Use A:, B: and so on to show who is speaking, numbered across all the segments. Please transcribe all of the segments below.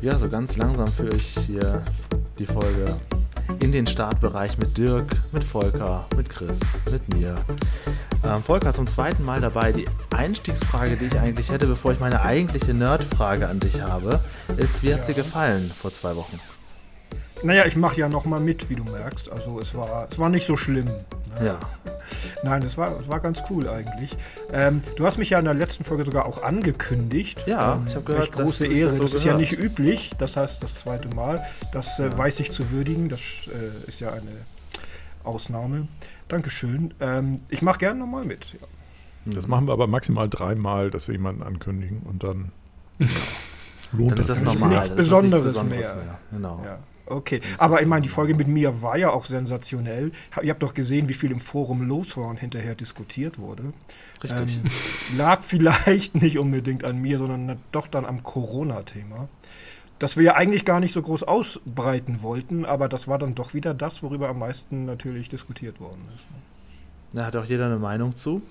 A: Ja, so ganz langsam führe ich hier die Folge in den Startbereich mit Dirk, mit Volker, mit Chris, mit mir. Ähm, Volker zum zweiten Mal dabei. Die Einstiegsfrage, die ich eigentlich hätte, bevor ich meine eigentliche Nerdfrage an dich habe, ist, wie hat ja. dir gefallen vor zwei Wochen?
B: Naja, ich mache ja nochmal mit, wie du merkst. Also es war, es war nicht so schlimm. Ne?
A: Ja.
B: Nein, das war, das war ganz cool eigentlich. Ähm, du hast mich ja in der letzten Folge sogar auch angekündigt.
A: Ja, ähm, ich habe gehört,
B: große das, Ehre. Das, so das ist ja nicht üblich. Das heißt, das zweite Mal. Das äh, ja. weiß ich zu würdigen. Das äh, ist ja eine Ausnahme. Dankeschön. Ähm, ich mache gerne nochmal mit. Ja.
C: Das machen wir aber maximal dreimal, dass wir jemanden ankündigen und dann
A: ja, lohnt dann das. Ist das normal.
B: Nichts Besonderes, nichts Besonderes mehr. mehr. Genau. Ja. Okay, aber ich meine, die Folge mit mir war ja auch sensationell. Ihr habt doch gesehen, wie viel im Forum los war und hinterher diskutiert wurde.
A: Richtig.
B: Ähm, lag vielleicht nicht unbedingt an mir, sondern doch dann am Corona-Thema. Das wir ja eigentlich gar nicht so groß ausbreiten wollten, aber das war dann doch wieder das, worüber am meisten natürlich diskutiert worden ist. Ne?
A: Da hat auch jeder eine Meinung zu.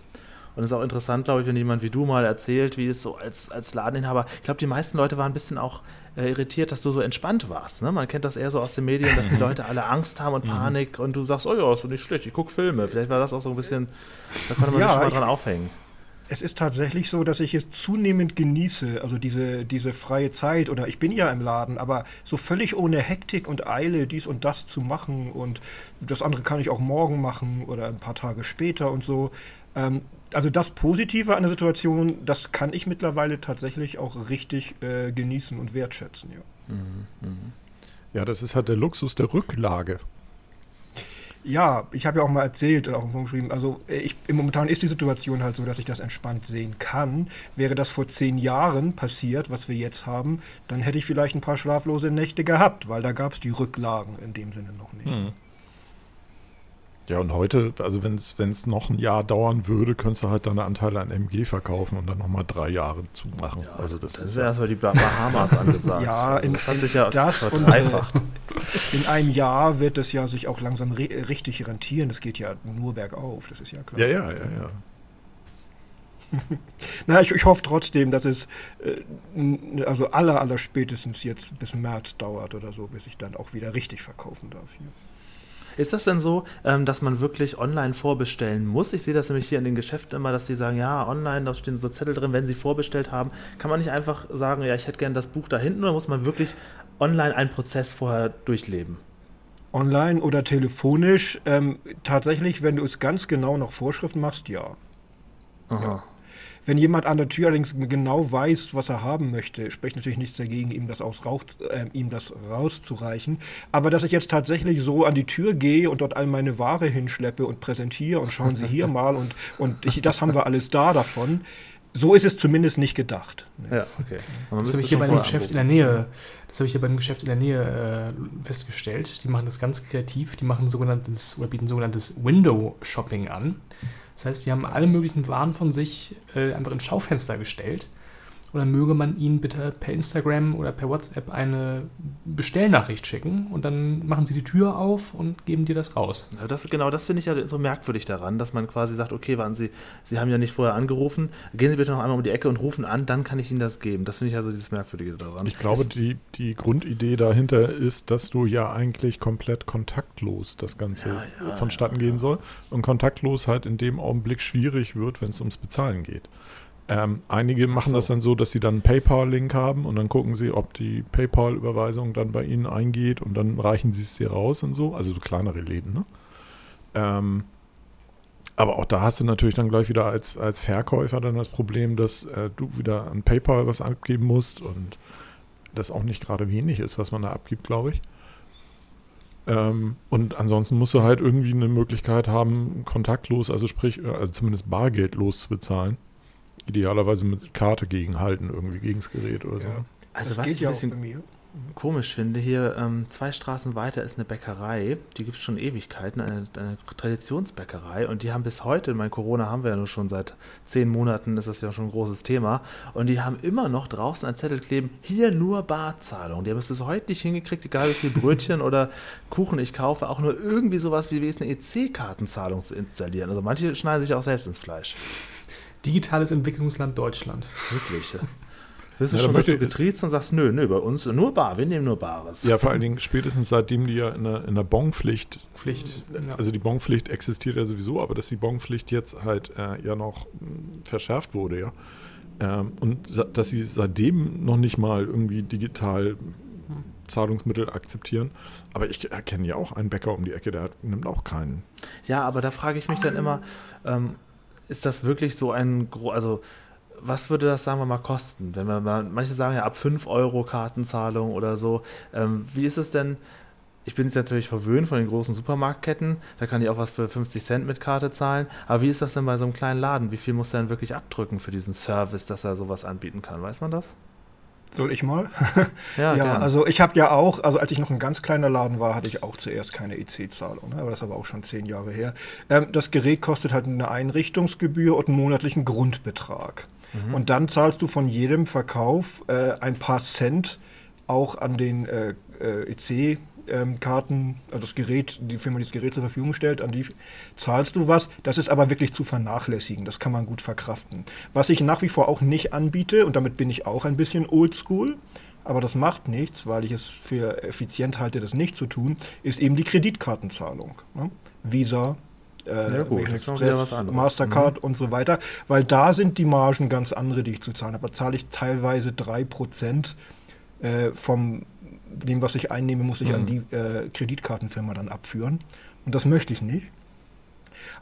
A: Und es ist auch interessant, glaube ich, wenn jemand wie du mal erzählt, wie es so als, als Ladeninhaber, ich glaube, die meisten Leute waren ein bisschen auch äh, irritiert, dass du so entspannt warst. Ne? Man kennt das eher so aus den Medien, dass die Leute alle Angst haben und mhm. Panik und du sagst, oh ja, ist so nicht schlecht, ich gucke Filme. Vielleicht war das auch so ein bisschen, da konnte man ja, sich mal dran aufhängen.
B: Es ist tatsächlich so, dass ich es zunehmend genieße, also diese, diese freie Zeit oder ich bin ja im Laden, aber so völlig ohne Hektik und Eile dies und das zu machen und das andere kann ich auch morgen machen oder ein paar Tage später und so. Ähm, also das Positive an der Situation, das kann ich mittlerweile tatsächlich auch richtig äh, genießen und wertschätzen. Ja. Mhm,
C: mh. ja, das ist halt der Luxus der Rücklage.
B: Ja, ich habe ja auch mal erzählt, auch geschrieben, also äh, ich, momentan ist die Situation halt so, dass ich das entspannt sehen kann. Wäre das vor zehn Jahren passiert, was wir jetzt haben, dann hätte ich vielleicht ein paar schlaflose Nächte gehabt, weil da gab es die Rücklagen in dem Sinne noch nicht. Mhm.
C: Ja, und heute, also wenn es noch ein Jahr dauern würde, könntest du halt deine Anteile an MG verkaufen und dann nochmal drei Jahre zumachen. Ja,
A: also das, das ist ja erstmal die Bahamas angesagt.
B: ja, also
A: das hat sich ja
B: das verdreifacht. In einem Jahr wird es ja sich auch langsam re richtig rentieren. Das geht ja nur bergauf, das ist ja klar.
C: Ja, ja, ja, ja.
B: Na, ich, ich, hoffe trotzdem, dass es äh, also aller, aller spätestens jetzt bis März dauert oder so, bis ich dann auch wieder richtig verkaufen darf hier.
A: Ist das denn so, ähm, dass man wirklich online vorbestellen muss? Ich sehe das nämlich hier in den Geschäften immer, dass die sagen, ja, online, da stehen so Zettel drin, wenn sie vorbestellt haben. Kann man nicht einfach sagen, ja, ich hätte gerne das Buch da hinten oder muss man wirklich online einen Prozess vorher durchleben?
B: Online oder telefonisch, ähm, tatsächlich, wenn du es ganz genau nach Vorschriften machst, ja.
A: Aha. Ja.
B: Wenn jemand an der Tür allerdings genau weiß, was er haben möchte, spricht natürlich nichts dagegen, ihm das, aus Rauch, äh, ihm das rauszureichen. Aber dass ich jetzt tatsächlich so an die Tür gehe und dort all meine Ware hinschleppe und präsentiere und schauen Sie hier mal und, und ich, das haben wir alles da davon, so ist es zumindest nicht gedacht.
A: Ja, okay.
D: Das habe ich hier bei einem Geschäft in der Nähe, das habe ich hier bei einem Geschäft in der Nähe äh, festgestellt. Die machen das ganz kreativ. Die machen sogenanntes oder bieten sogenanntes Window Shopping an. Das heißt, die haben alle möglichen Waren von sich äh, einfach ins Schaufenster gestellt und dann möge man ihnen bitte per Instagram oder per WhatsApp eine Bestellnachricht schicken und dann machen sie die Tür auf und geben dir das raus.
A: Ja, das, genau, das finde ich ja so merkwürdig daran, dass man quasi sagt, okay, warten Sie, Sie haben ja nicht vorher angerufen, gehen Sie bitte noch einmal um die Ecke und rufen an, dann kann ich Ihnen das geben. Das finde ich also dieses Merkwürdige daran.
C: Ich glaube, die, die Grundidee dahinter ist, dass du ja eigentlich komplett kontaktlos das Ganze ja, ja, vonstatten gehen soll und kontaktlos halt in dem Augenblick schwierig wird, wenn es ums Bezahlen geht. Ähm, einige machen so. das dann so, dass sie dann einen PayPal-Link haben und dann gucken sie, ob die PayPal-Überweisung dann bei ihnen eingeht und dann reichen sie es dir raus und so. Also so kleinere Läden, ne? Ähm, aber auch da hast du natürlich dann gleich wieder als, als Verkäufer dann das Problem, dass äh, du wieder an PayPal was abgeben musst und das auch nicht gerade wenig ist, was man da abgibt, glaube ich. Ähm, und ansonsten musst du halt irgendwie eine Möglichkeit haben, kontaktlos, also sprich, äh, also zumindest bargeldlos zu bezahlen idealerweise mit Karte gegenhalten, irgendwie gegen das Gerät oder so.
A: Also das was ich ein bisschen komisch finde, hier ähm, zwei Straßen weiter ist eine Bäckerei, die gibt es schon Ewigkeiten, eine, eine, Traditionsbäckerei und die haben bis heute, mein Corona haben wir ja nur schon seit zehn Monaten, ist das ja schon ein großes Thema und die haben immer noch draußen ein Zettel kleben, hier nur Barzahlung. Die haben es bis heute nicht hingekriegt, egal wie viel Brötchen oder Kuchen ich kaufe, auch nur irgendwie sowas wie, wie eine EC-Kartenzahlung zu installieren. Also manche schneiden sich auch selbst ins Fleisch.
D: Digitales Entwicklungsland Deutschland.
A: Wirklich. Wirst du ja, schon dazu getriezt und sagst, nö, nö, bei uns nur bar, wir nehmen nur Bares.
C: Ja, vor allen Dingen spätestens seitdem die ja in der, in der Bonpflicht,
D: Pflicht,
C: ja. also die Bonpflicht existiert ja sowieso, aber dass die Bonpflicht jetzt halt äh, ja noch mh, verschärft wurde, ja. Ähm, und dass sie seitdem noch nicht mal irgendwie digital Zahlungsmittel akzeptieren. Aber ich erkenne ja auch einen Bäcker um die Ecke, der nimmt auch keinen.
A: Ja, aber da frage ich mich dann immer, ähm, ist das wirklich so ein, also was würde das, sagen wir mal, kosten? Wenn wir mal, manche sagen ja ab 5 Euro Kartenzahlung oder so. Ähm, wie ist es denn? Ich bin jetzt natürlich verwöhnt von den großen Supermarktketten. Da kann ich auch was für 50 Cent mit Karte zahlen. Aber wie ist das denn bei so einem kleinen Laden? Wie viel muss der denn wirklich abdrücken für diesen Service, dass er sowas anbieten kann? Weiß man das?
B: Soll ich mal? Ja, ja also ich habe ja auch, also als ich noch ein ganz kleiner Laden war, hatte ich auch zuerst keine EC-Zahlung, ne? aber das ist aber auch schon zehn Jahre her. Ähm, das Gerät kostet halt eine Einrichtungsgebühr und einen monatlichen Grundbetrag. Mhm. Und dann zahlst du von jedem Verkauf äh, ein paar Cent auch an den äh, äh EC ähm, Karten, also das Gerät, die Firma, die das Gerät zur Verfügung stellt, an die zahlst du was. Das ist aber wirklich zu vernachlässigen. Das kann man gut verkraften. Was ich nach wie vor auch nicht anbiete, und damit bin ich auch ein bisschen oldschool, aber das macht nichts, weil ich es für effizient halte, das nicht zu tun, ist eben die Kreditkartenzahlung. Ne? Visa, äh, ja, gut, Express, Mastercard mhm. und so weiter, weil da sind die Margen ganz andere, die ich zu zahlen habe. Da zahle ich teilweise 3% äh, vom dem, was ich einnehme, muss ich mhm. an die äh, Kreditkartenfirma dann abführen. Und das möchte ich nicht.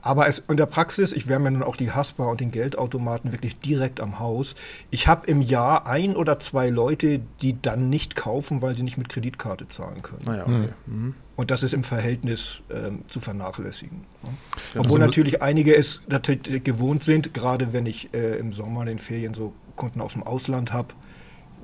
B: Aber es, in der Praxis, ich wärme ja nun auch die Haspa und den Geldautomaten wirklich direkt am Haus. Ich habe im Jahr ein oder zwei Leute, die dann nicht kaufen, weil sie nicht mit Kreditkarte zahlen können.
A: Ah ja, okay. mhm.
B: Und das ist im Verhältnis ähm, zu vernachlässigen. Ja. Obwohl also natürlich einige es natürlich gewohnt sind, gerade wenn ich äh, im Sommer in den Ferien so Kunden aus dem Ausland habe,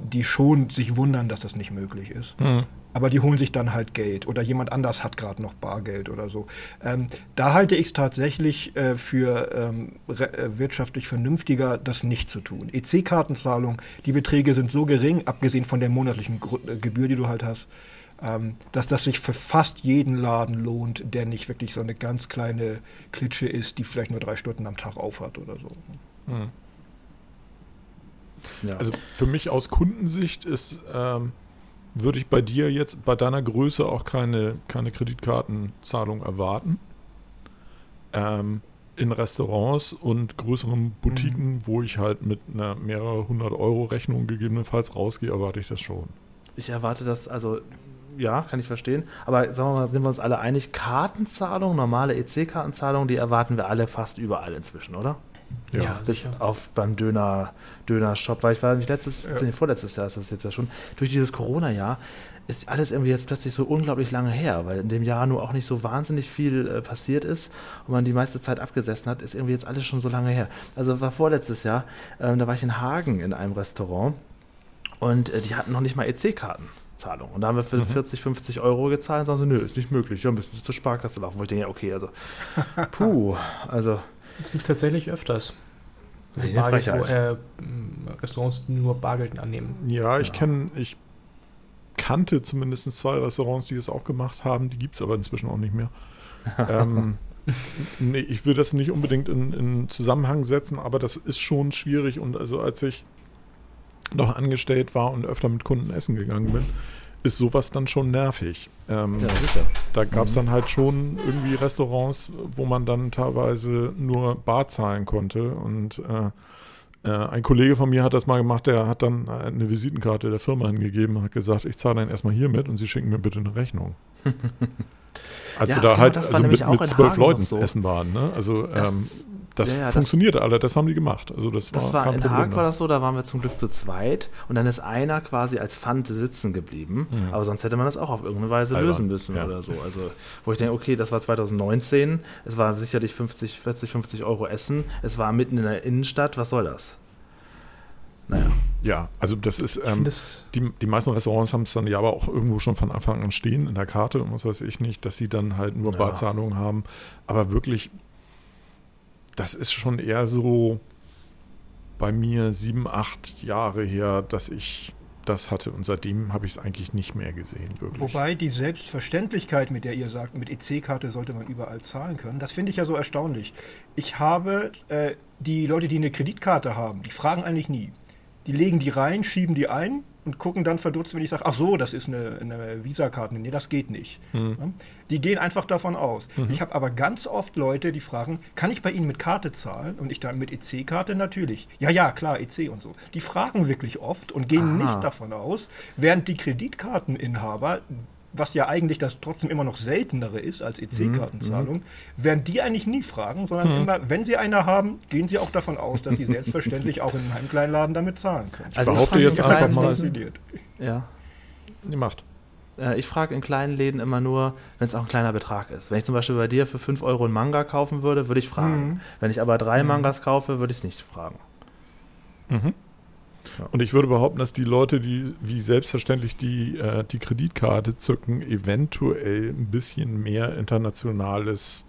B: die schon sich wundern, dass das nicht möglich ist. Mhm. Aber die holen sich dann halt Geld oder jemand anders hat gerade noch Bargeld oder so. Ähm, da halte ich es tatsächlich äh, für ähm, äh, wirtschaftlich vernünftiger, das nicht zu tun. EC-Kartenzahlung, die Beträge sind so gering, abgesehen von der monatlichen Gr äh, Gebühr, die du halt hast, ähm, dass das sich für fast jeden Laden lohnt, der nicht wirklich so eine ganz kleine Klitsche ist, die vielleicht nur drei Stunden am Tag aufhat oder so. Mhm.
C: Ja. Also für mich aus Kundensicht ist, ähm, würde ich bei dir jetzt bei deiner Größe auch keine, keine Kreditkartenzahlung erwarten. Ähm, in Restaurants und größeren Boutiquen, mhm. wo ich halt mit einer mehrere hundert Euro Rechnung gegebenenfalls rausgehe, erwarte ich das schon.
A: Ich erwarte das, also ja, kann ich verstehen. Aber sagen wir mal, sind wir uns alle einig, Kartenzahlung, normale EC-Kartenzahlung, die erwarten wir alle fast überall inzwischen, oder?
C: Ja, ja
A: bis sicher. auf beim Döner, Döner-Shop, weil ich war nicht letztes, ja. nee, vorletztes Jahr ist das jetzt ja schon, durch dieses Corona-Jahr ist alles irgendwie jetzt plötzlich so unglaublich lange her, weil in dem Jahr nur auch nicht so wahnsinnig viel äh, passiert ist und man die meiste Zeit abgesessen hat, ist irgendwie jetzt alles schon so lange her. Also war vorletztes Jahr, ähm, da war ich in Hagen in einem Restaurant und äh, die hatten noch nicht mal EC-Karten. Zahlung. Und da haben wir für mhm. 40, 50 Euro gezahlt und sagen sie, nö, ist nicht möglich. Ja, müssen sie zur Sparkasse laufen. Wo ich denke, ja, okay, also, puh, also
D: das gibt es tatsächlich öfters.
A: Also Bargeld, wo, äh,
D: Restaurants nur Bargeld annehmen.
C: Ja, ich ja. kenne, ich kannte zumindest zwei Restaurants, die das auch gemacht haben. Die gibt es aber inzwischen auch nicht mehr. ähm, nee, ich will das nicht unbedingt in, in, Zusammenhang setzen, aber das ist schon schwierig. Und also als ich noch angestellt war und öfter mit Kunden essen gegangen bin, ist sowas dann schon nervig. Ähm, ja, sicher. Da gab es mhm. dann halt schon irgendwie Restaurants, wo man dann teilweise nur Bar zahlen konnte. Und äh, äh, ein Kollege von mir hat das mal gemacht, der hat dann eine Visitenkarte der Firma hingegeben und hat gesagt, ich zahle dann erstmal hier mit und Sie schicken mir bitte eine Rechnung. Als ja, wir da genau, halt also mit, mit zwölf Leuten so. essen waren. Ne? Also das, ähm, das ja, funktionierte das, alle, das haben die gemacht. Also das,
A: das war, war in Haag war das so, da waren wir zum Glück zu zweit und dann ist einer quasi als Pfand sitzen geblieben, mhm. aber sonst hätte man das auch auf irgendeine Weise Albern. lösen müssen ja. oder so. Also wo ich denke, okay, das war 2019, es war sicherlich 50, 40, 50 Euro Essen, es war mitten in der Innenstadt, was soll das?
C: Naja. Ja, also das ist, ähm, das die, die meisten Restaurants haben es dann ja aber auch irgendwo schon von Anfang an stehen in der Karte und was weiß ich nicht, dass sie dann halt nur ja. Barzahlungen haben. Aber wirklich das ist schon eher so bei mir sieben, acht Jahre her, dass ich das hatte und seitdem habe ich es eigentlich nicht mehr gesehen. Wirklich.
B: Wobei die Selbstverständlichkeit, mit der ihr sagt, mit EC-Karte sollte man überall zahlen können, das finde ich ja so erstaunlich. Ich habe äh, die Leute, die eine Kreditkarte haben, die fragen eigentlich nie. die legen die rein, schieben die ein und gucken dann verdutzt, wenn ich sage, ach so, das ist eine, eine Visa-Karte. Nee, das geht nicht. Mhm. Die gehen einfach davon aus. Mhm. Ich habe aber ganz oft Leute, die fragen, kann ich bei Ihnen mit Karte zahlen? Und ich dann mit EC-Karte natürlich. Ja, ja, klar, EC und so. Die fragen wirklich oft und gehen Aha. nicht davon aus, während die Kreditkarteninhaber was ja eigentlich das trotzdem immer noch seltenere ist als EC-Kartenzahlung, mhm. werden die eigentlich nie fragen, sondern mhm. immer, wenn sie eine haben, gehen sie auch davon aus, dass sie selbstverständlich auch in einem Kleinladen damit zahlen können.
C: Also ich behaupte jetzt einfach mal.
A: Ja. Die macht. Äh, ich frage in kleinen Läden immer nur, wenn es auch ein kleiner Betrag ist. Wenn ich zum Beispiel bei dir für 5 Euro einen Manga kaufen würde, würde ich fragen. Mhm. Wenn ich aber drei mhm. Mangas kaufe, würde ich es nicht fragen.
C: Mhm. Und ich würde behaupten, dass die Leute, die wie selbstverständlich die, äh, die Kreditkarte zücken, eventuell ein bisschen mehr internationales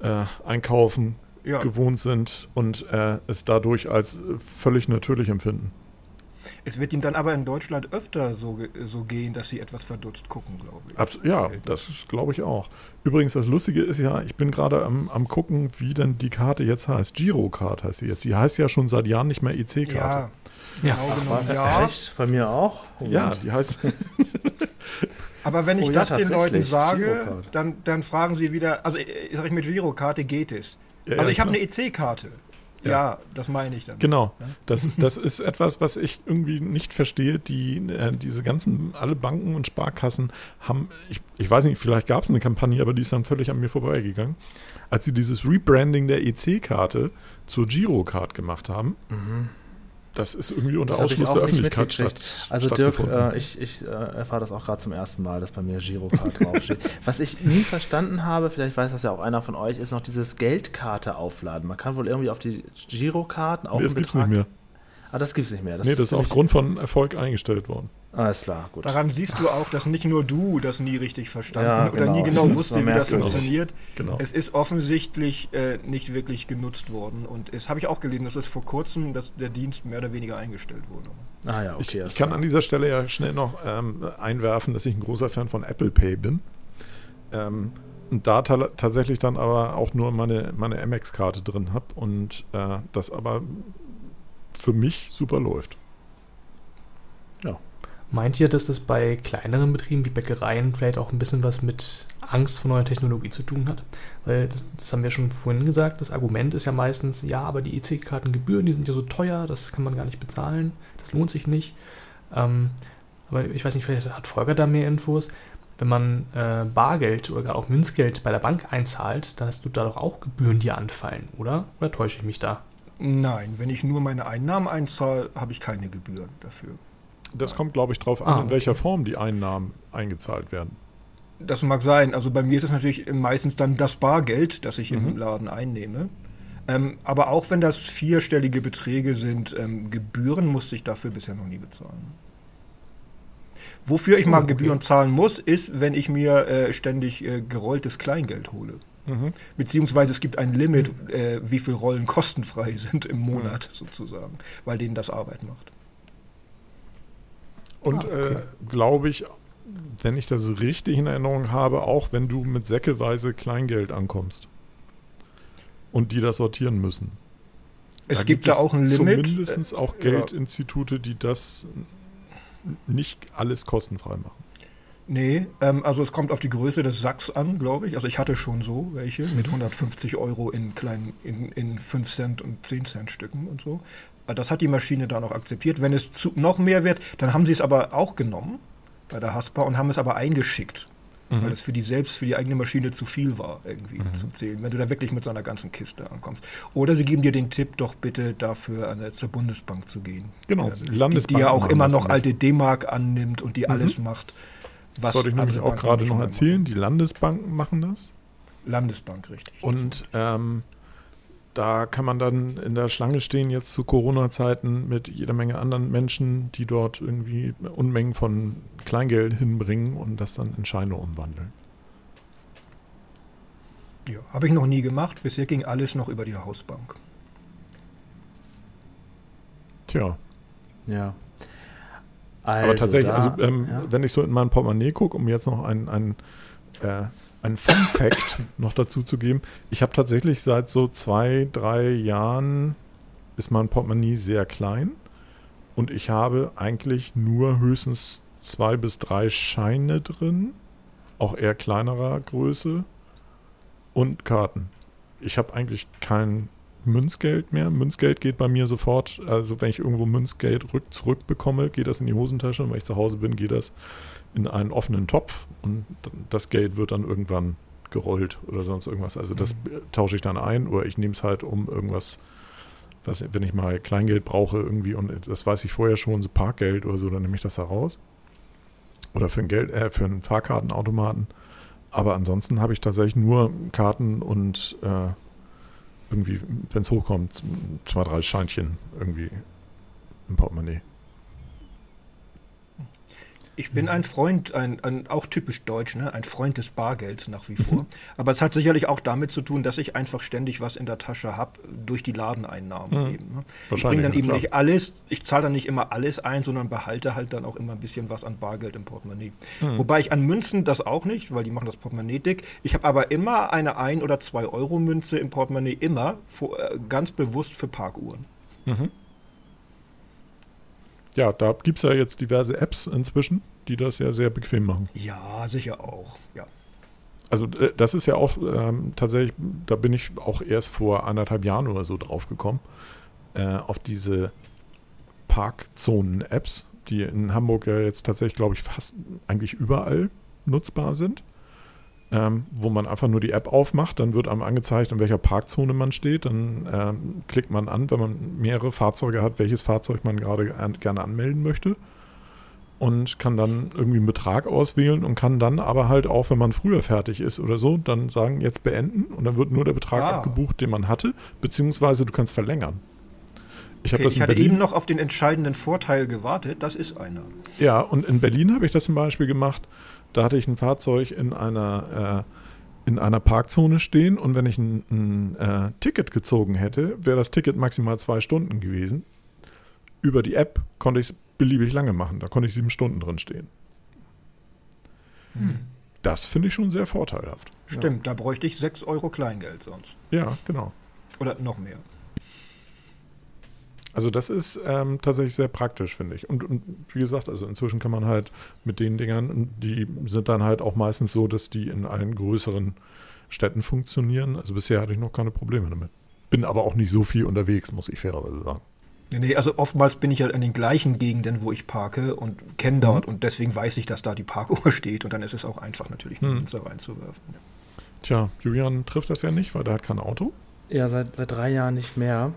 C: äh, Einkaufen ja. gewohnt sind und äh, es dadurch als völlig natürlich empfinden.
B: Es wird ihnen dann aber in Deutschland öfter so, so gehen, dass sie etwas verdutzt gucken, glaube ich.
C: Abs ja, das glaube ich auch. Übrigens, das Lustige ist ja, ich bin gerade am, am gucken, wie denn die Karte jetzt heißt. Girocard heißt sie jetzt. Sie heißt ja schon seit Jahren nicht mehr EC-Karte.
A: Ja, ja. Genau Ach, ja. Echt? Bei mir auch?
C: Oh, ja, die heißt.
B: Aber wenn ich oh, das ja, den Leuten sage, dann, dann fragen sie wieder, also sag ich mit Girokarte geht es. Ja, also ich habe eine EC-Karte. Ja. ja, das meine ich dann.
C: Genau. Das, das ist etwas, was ich irgendwie nicht verstehe. Die, äh, diese ganzen, alle Banken und Sparkassen haben, ich, ich weiß nicht, vielleicht gab es eine Kampagne, aber die ist dann völlig an mir vorbeigegangen. Als sie dieses Rebranding der EC-Karte zur Girocard gemacht haben, mhm das ist irgendwie unter Ausschluss der Öffentlichkeit statt.
A: Also Dirk, äh, ich, ich äh, erfahre das auch gerade zum ersten Mal, dass bei mir Girocard draufsteht. Was ich nie verstanden habe, vielleicht weiß das ja auch einer von euch, ist noch dieses Geldkarte aufladen. Man kann wohl irgendwie auf die Girokarten
C: auch nee, Das gibt es nicht mehr.
A: Ah, das gibt es nicht mehr.
C: Das nee, das ist aufgrund von Erfolg eingestellt worden.
A: Alles klar, gut.
B: Daran siehst du auch, dass nicht nur du das nie richtig verstanden ja, oder nie genau, genau wusste, wie das funktioniert. Genau. Es ist offensichtlich äh, nicht wirklich genutzt worden. Und es habe ich auch gelesen, dass es vor kurzem dass der Dienst mehr oder weniger eingestellt wurde.
C: Ah ja, okay. Ich, ich kann an dieser Stelle ja schnell noch ähm, einwerfen, dass ich ein großer Fan von Apple Pay bin. Ähm, und da ta tatsächlich dann aber auch nur meine, meine Amex-Karte drin habe und äh, das aber für mich super läuft.
D: Meint ihr, dass das bei kleineren Betrieben wie Bäckereien vielleicht auch ein bisschen was mit Angst vor neuer Technologie zu tun hat? Weil das, das haben wir schon vorhin gesagt, das Argument ist ja meistens, ja, aber die EC-Kartengebühren, die sind ja so teuer, das kann man gar nicht bezahlen, das lohnt sich nicht. Ähm, aber ich weiß nicht, vielleicht hat Volker da mehr Infos. Wenn man äh, Bargeld oder auch Münzgeld bei der Bank einzahlt, dann hast du da doch auch Gebühren, die anfallen, oder? Oder täusche ich mich da?
B: Nein, wenn ich nur meine Einnahmen einzahle, habe ich keine Gebühren dafür.
C: Das kommt, glaube ich, darauf an, ah, in welcher. Form die Einnahmen eingezahlt werden.
B: Das mag sein. Also bei mir ist es natürlich meistens dann das Bargeld, das ich mhm. im Laden einnehme. Ähm, aber auch wenn das vierstellige Beträge sind, ähm, Gebühren musste ich dafür bisher noch nie bezahlen. Wofür ich mal oh, okay. Gebühren zahlen muss, ist, wenn ich mir äh, ständig äh, gerolltes Kleingeld hole. Mhm. Beziehungsweise es gibt ein Limit, äh, wie viele Rollen kostenfrei sind im Monat mhm. sozusagen, weil denen das Arbeit macht.
C: Und ah, okay. äh, glaube ich, wenn ich das richtig in Erinnerung habe, auch wenn du mit säckeweise Kleingeld ankommst und die das sortieren müssen.
B: Es da gibt, gibt da auch ein Limit.
C: Zumindest auch äh, Geldinstitute, die das nicht alles kostenfrei machen.
B: Nee, ähm, also es kommt auf die Größe des Sacks an, glaube ich. Also ich hatte schon so welche mit 150 Euro in kleinen, in, in 5 Cent und 10 Cent Stücken und so. Das hat die Maschine da noch akzeptiert. Wenn es zu, noch mehr wird, dann haben sie es aber auch genommen bei der Haspa und haben es aber eingeschickt. Mhm. Weil es für die selbst, für die eigene Maschine zu viel war, irgendwie mhm. zum Zählen, wenn du da wirklich mit so einer ganzen Kiste ankommst. Oder sie geben dir den Tipp, doch bitte dafür an, zur Bundesbank zu gehen.
C: Genau,
B: also, die, die ja auch immer noch alte D-Mark annimmt und die mhm. alles macht.
C: Was das wollte ich nämlich auch gerade noch erzählen. Die Landesbanken machen das.
B: Landesbank, richtig.
C: Und ähm, da kann man dann in der Schlange stehen, jetzt zu Corona-Zeiten, mit jeder Menge anderen Menschen, die dort irgendwie Unmengen von Kleingeld hinbringen und das dann in Scheine umwandeln.
B: Ja, habe ich noch nie gemacht. Bisher ging alles noch über die Hausbank.
C: Tja.
A: Ja.
C: Also Aber tatsächlich, da, also ähm, ja. wenn ich so in mein Portemonnaie gucke, um jetzt noch ein, ein, äh, ein Fun Fact noch dazu zu geben, ich habe tatsächlich seit so zwei, drei Jahren ist mein Portemonnaie sehr klein und ich habe eigentlich nur höchstens zwei bis drei Scheine drin, auch eher kleinerer Größe und Karten. Ich habe eigentlich kein Münzgeld mehr. Münzgeld geht bei mir sofort, also wenn ich irgendwo Münzgeld rück, zurückbekomme, geht das in die Hosentasche und wenn ich zu Hause bin, geht das in einen offenen Topf und das Geld wird dann irgendwann gerollt oder sonst irgendwas. Also das mhm. tausche ich dann ein oder ich nehme es halt um irgendwas, was, wenn ich mal Kleingeld brauche irgendwie und das weiß ich vorher schon, so Parkgeld oder so, dann nehme ich das heraus. Oder für, ein Geld, äh, für einen Fahrkartenautomaten. Aber ansonsten habe ich tatsächlich nur Karten und äh, irgendwie, wenn es hochkommt, zwei, drei Scheinchen irgendwie im Portemonnaie.
B: Ich bin ein Freund, ein, ein, auch typisch deutsch, ne? ein Freund des Bargelds nach wie vor. Mhm. Aber es hat sicherlich auch damit zu tun, dass ich einfach ständig was in der Tasche habe, durch die Ladeneinnahmen mhm. eben. Ne? Ich bringe dann eben klar. nicht alles, ich zahle dann nicht immer alles ein, sondern behalte halt dann auch immer ein bisschen was an Bargeld im Portemonnaie. Mhm. Wobei ich an Münzen das auch nicht, weil die machen das Portemonnaie dick. Ich habe aber immer eine 1 oder 2 Euro Münze im Portemonnaie, immer, vor, äh, ganz bewusst für Parkuhren. Mhm
C: ja, da gibt es ja jetzt diverse Apps inzwischen, die das ja sehr bequem machen.
B: Ja, sicher auch, ja.
C: Also äh, das ist ja auch ähm, tatsächlich, da bin ich auch erst vor anderthalb Jahren oder so drauf gekommen, äh, auf diese Parkzonen-Apps, die in Hamburg ja jetzt tatsächlich, glaube ich, fast eigentlich überall nutzbar sind ähm, wo man einfach nur die App aufmacht, dann wird einem angezeigt, in welcher Parkzone man steht. Dann ähm, klickt man an, wenn man mehrere Fahrzeuge hat, welches Fahrzeug man gerade an, gerne anmelden möchte. Und kann dann irgendwie einen Betrag auswählen und kann dann aber halt auch, wenn man früher fertig ist oder so, dann sagen, jetzt beenden und dann wird nur der Betrag ah. abgebucht, den man hatte, beziehungsweise du kannst verlängern.
B: Ich, okay, ich hatte Berlin, eben noch auf den entscheidenden Vorteil gewartet, das ist einer.
C: Ja, und in Berlin habe ich das zum Beispiel gemacht da hatte ich ein Fahrzeug in einer, äh, in einer Parkzone stehen und wenn ich ein, ein äh, Ticket gezogen hätte, wäre das Ticket maximal zwei Stunden gewesen. Über die App konnte ich es beliebig lange machen. Da konnte ich sieben Stunden drin stehen. Hm. Das finde ich schon sehr vorteilhaft.
B: Stimmt, ja. da bräuchte ich sechs Euro Kleingeld sonst.
C: Ja, genau.
B: Oder noch mehr.
C: Also das ist ähm, tatsächlich sehr praktisch, finde ich. Und, und, wie gesagt, also inzwischen kann man halt mit den Dingern, die sind dann halt auch meistens so, dass die in allen größeren Städten funktionieren. Also bisher hatte ich noch keine Probleme damit. Bin aber auch nicht so viel unterwegs, muss ich fairerweise sagen.
B: Nee, also oftmals bin ich halt in den gleichen Gegenden, wo ich parke und kenne dort mhm. und deswegen weiß ich, dass da die Parkuhr steht und dann ist es auch einfach natürlich, eine mhm. Münze reinzuwerfen. Ja.
C: Tja, Julian trifft das ja nicht, weil der hat kein Auto.
A: Ja, seit, seit drei Jahren nicht mehr.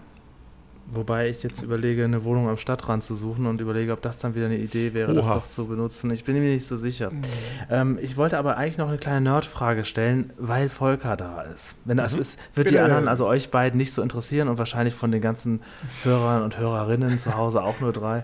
A: Wobei ich jetzt überlege, eine Wohnung am Stadtrand zu suchen und überlege, ob das dann wieder eine Idee wäre, Oha. das doch zu benutzen. Ich bin mir nicht so sicher. Mhm. Ähm, ich wollte aber eigentlich noch eine kleine Nerdfrage stellen, weil Volker da ist. Wenn das mhm. ist, wird die anderen, also euch beiden, nicht so interessieren und wahrscheinlich von den ganzen Hörern und Hörerinnen zu Hause auch nur drei.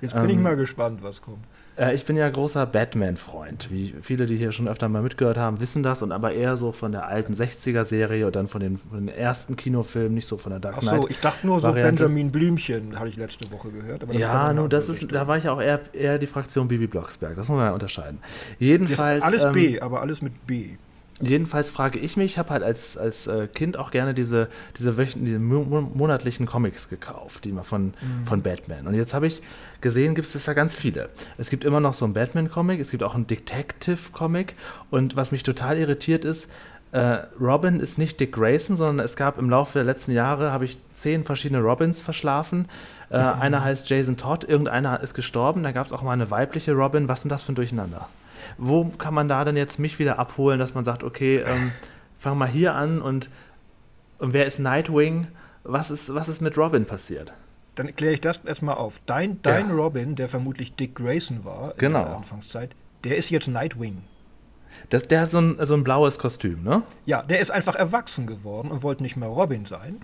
B: Jetzt bin ähm, ich mal gespannt, was kommt.
A: Äh, ich bin ja großer Batman-Freund. Wie viele, die hier schon öfter mal mitgehört haben, wissen das. Und aber eher so von der alten 60er-Serie und dann von den, von den, ersten Kinofilmen, nicht so von der Dark Knight. Ach so,
B: ich dachte nur so Variante. Benjamin Blümchen, habe ich letzte Woche gehört.
A: ja, nur das ist, da war ich auch eher, eher die Fraktion Bibi Blocksberg. Das muss man ja unterscheiden. Jedenfalls.
B: alles ähm, B, aber alles mit B.
A: Jedenfalls frage ich mich, ich habe halt als, als äh, Kind auch gerne diese, diese, diese monatlichen Comics gekauft, die immer von, mhm. von Batman. Und jetzt habe ich gesehen, gibt es da ganz viele. Es gibt immer noch so einen Batman-Comic, es gibt auch einen Detective-Comic. Und was mich total irritiert ist, äh, Robin ist nicht Dick Grayson, sondern es gab im Laufe der letzten Jahre, habe ich zehn verschiedene Robins verschlafen. Äh, mhm. Einer heißt Jason Todd, irgendeiner ist gestorben, da gab es auch mal eine weibliche Robin. Was sind das für ein Durcheinander? Wo kann man da denn jetzt mich wieder abholen, dass man sagt, okay, ähm, fang mal hier an und, und wer ist Nightwing? Was ist, was ist mit Robin passiert?
B: Dann kläre ich das erstmal auf. Dein, dein ja. Robin, der vermutlich Dick Grayson war
A: genau. in
B: der Anfangszeit, der ist jetzt Nightwing.
A: Das, der hat so ein, so ein blaues Kostüm, ne?
B: Ja, der ist einfach erwachsen geworden und wollte nicht mehr Robin sein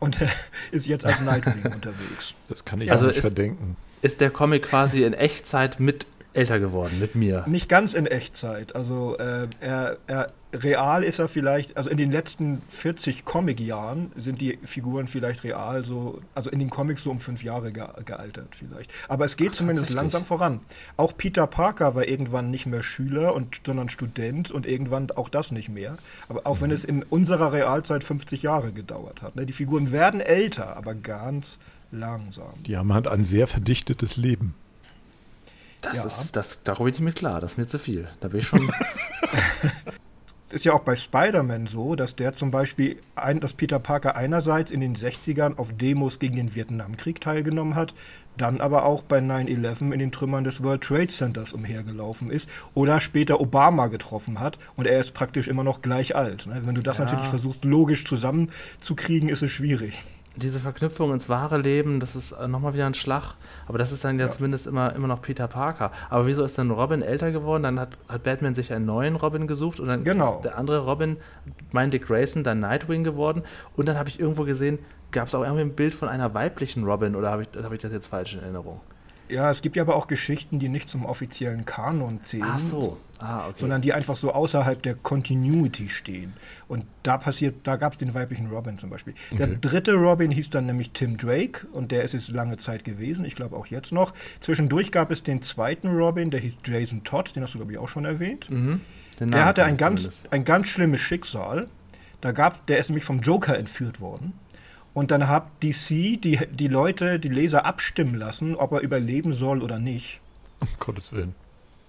B: und ist jetzt als Nightwing unterwegs.
C: Das kann ich also nicht ist, verdenken.
A: Ist der Comic quasi in Echtzeit mit älter geworden mit mir.
B: Nicht ganz in Echtzeit. Also äh, er, er, real ist er vielleicht, also in den letzten 40 Comic-Jahren sind die Figuren vielleicht real so, also in den Comics so um fünf Jahre ge gealtert vielleicht. Aber es geht Ach, zumindest langsam voran. Auch Peter Parker war irgendwann nicht mehr Schüler, und, sondern Student und irgendwann auch das nicht mehr. Aber auch mhm. wenn es in unserer Realzeit 50 Jahre gedauert hat. Ne? Die Figuren werden älter, aber ganz langsam.
C: Die haben halt ein sehr verdichtetes Leben.
A: Das ja. ist, das, darüber bin ich mir klar, das ist mir zu viel. Da bin ich schon.
B: ist ja auch bei Spider-Man so, dass der zum Beispiel, ein, dass Peter Parker einerseits in den 60ern auf Demos gegen den Vietnamkrieg teilgenommen hat, dann aber auch bei 9-11 in den Trümmern des World Trade Centers umhergelaufen ist oder später Obama getroffen hat und er ist praktisch immer noch gleich alt. Ne? Wenn du das ja. natürlich versuchst, logisch zusammenzukriegen, ist es schwierig
A: diese Verknüpfung ins wahre Leben, das ist äh, nochmal wieder ein Schlag. Aber das ist dann ja, ja, zumindest immer, immer noch Peter Parker. Aber wieso ist dann Robin älter geworden? Dann hat, hat Batman sich einen neuen Robin gesucht und dann genau. ist der andere Robin, mein Dick Grayson, dann Nightwing geworden. Und dann habe ich irgendwo gesehen, gab es auch irgendwie ein Bild von einer weiblichen Robin oder habe ich, hab ich das jetzt falsch in Erinnerung?
B: Ja, es gibt ja aber auch Geschichten, die nicht zum offiziellen Kanon zählen,
A: Ach so. ah, okay.
B: sondern die einfach so außerhalb der Continuity stehen. Und da passiert, da gab es den weiblichen Robin zum Beispiel. Okay. Der dritte Robin hieß dann nämlich Tim Drake und der ist es lange Zeit gewesen, ich glaube auch jetzt noch. Zwischendurch gab es den zweiten Robin, der hieß Jason Todd, den hast du glaube ich auch schon erwähnt. Mhm. Der hatte ein ganz, ein ganz schlimmes Schicksal. Da gab, der ist nämlich vom Joker entführt worden. Und dann hat DC die, die Leute, die Leser abstimmen lassen, ob er überleben soll oder nicht.
C: Um Gottes Willen.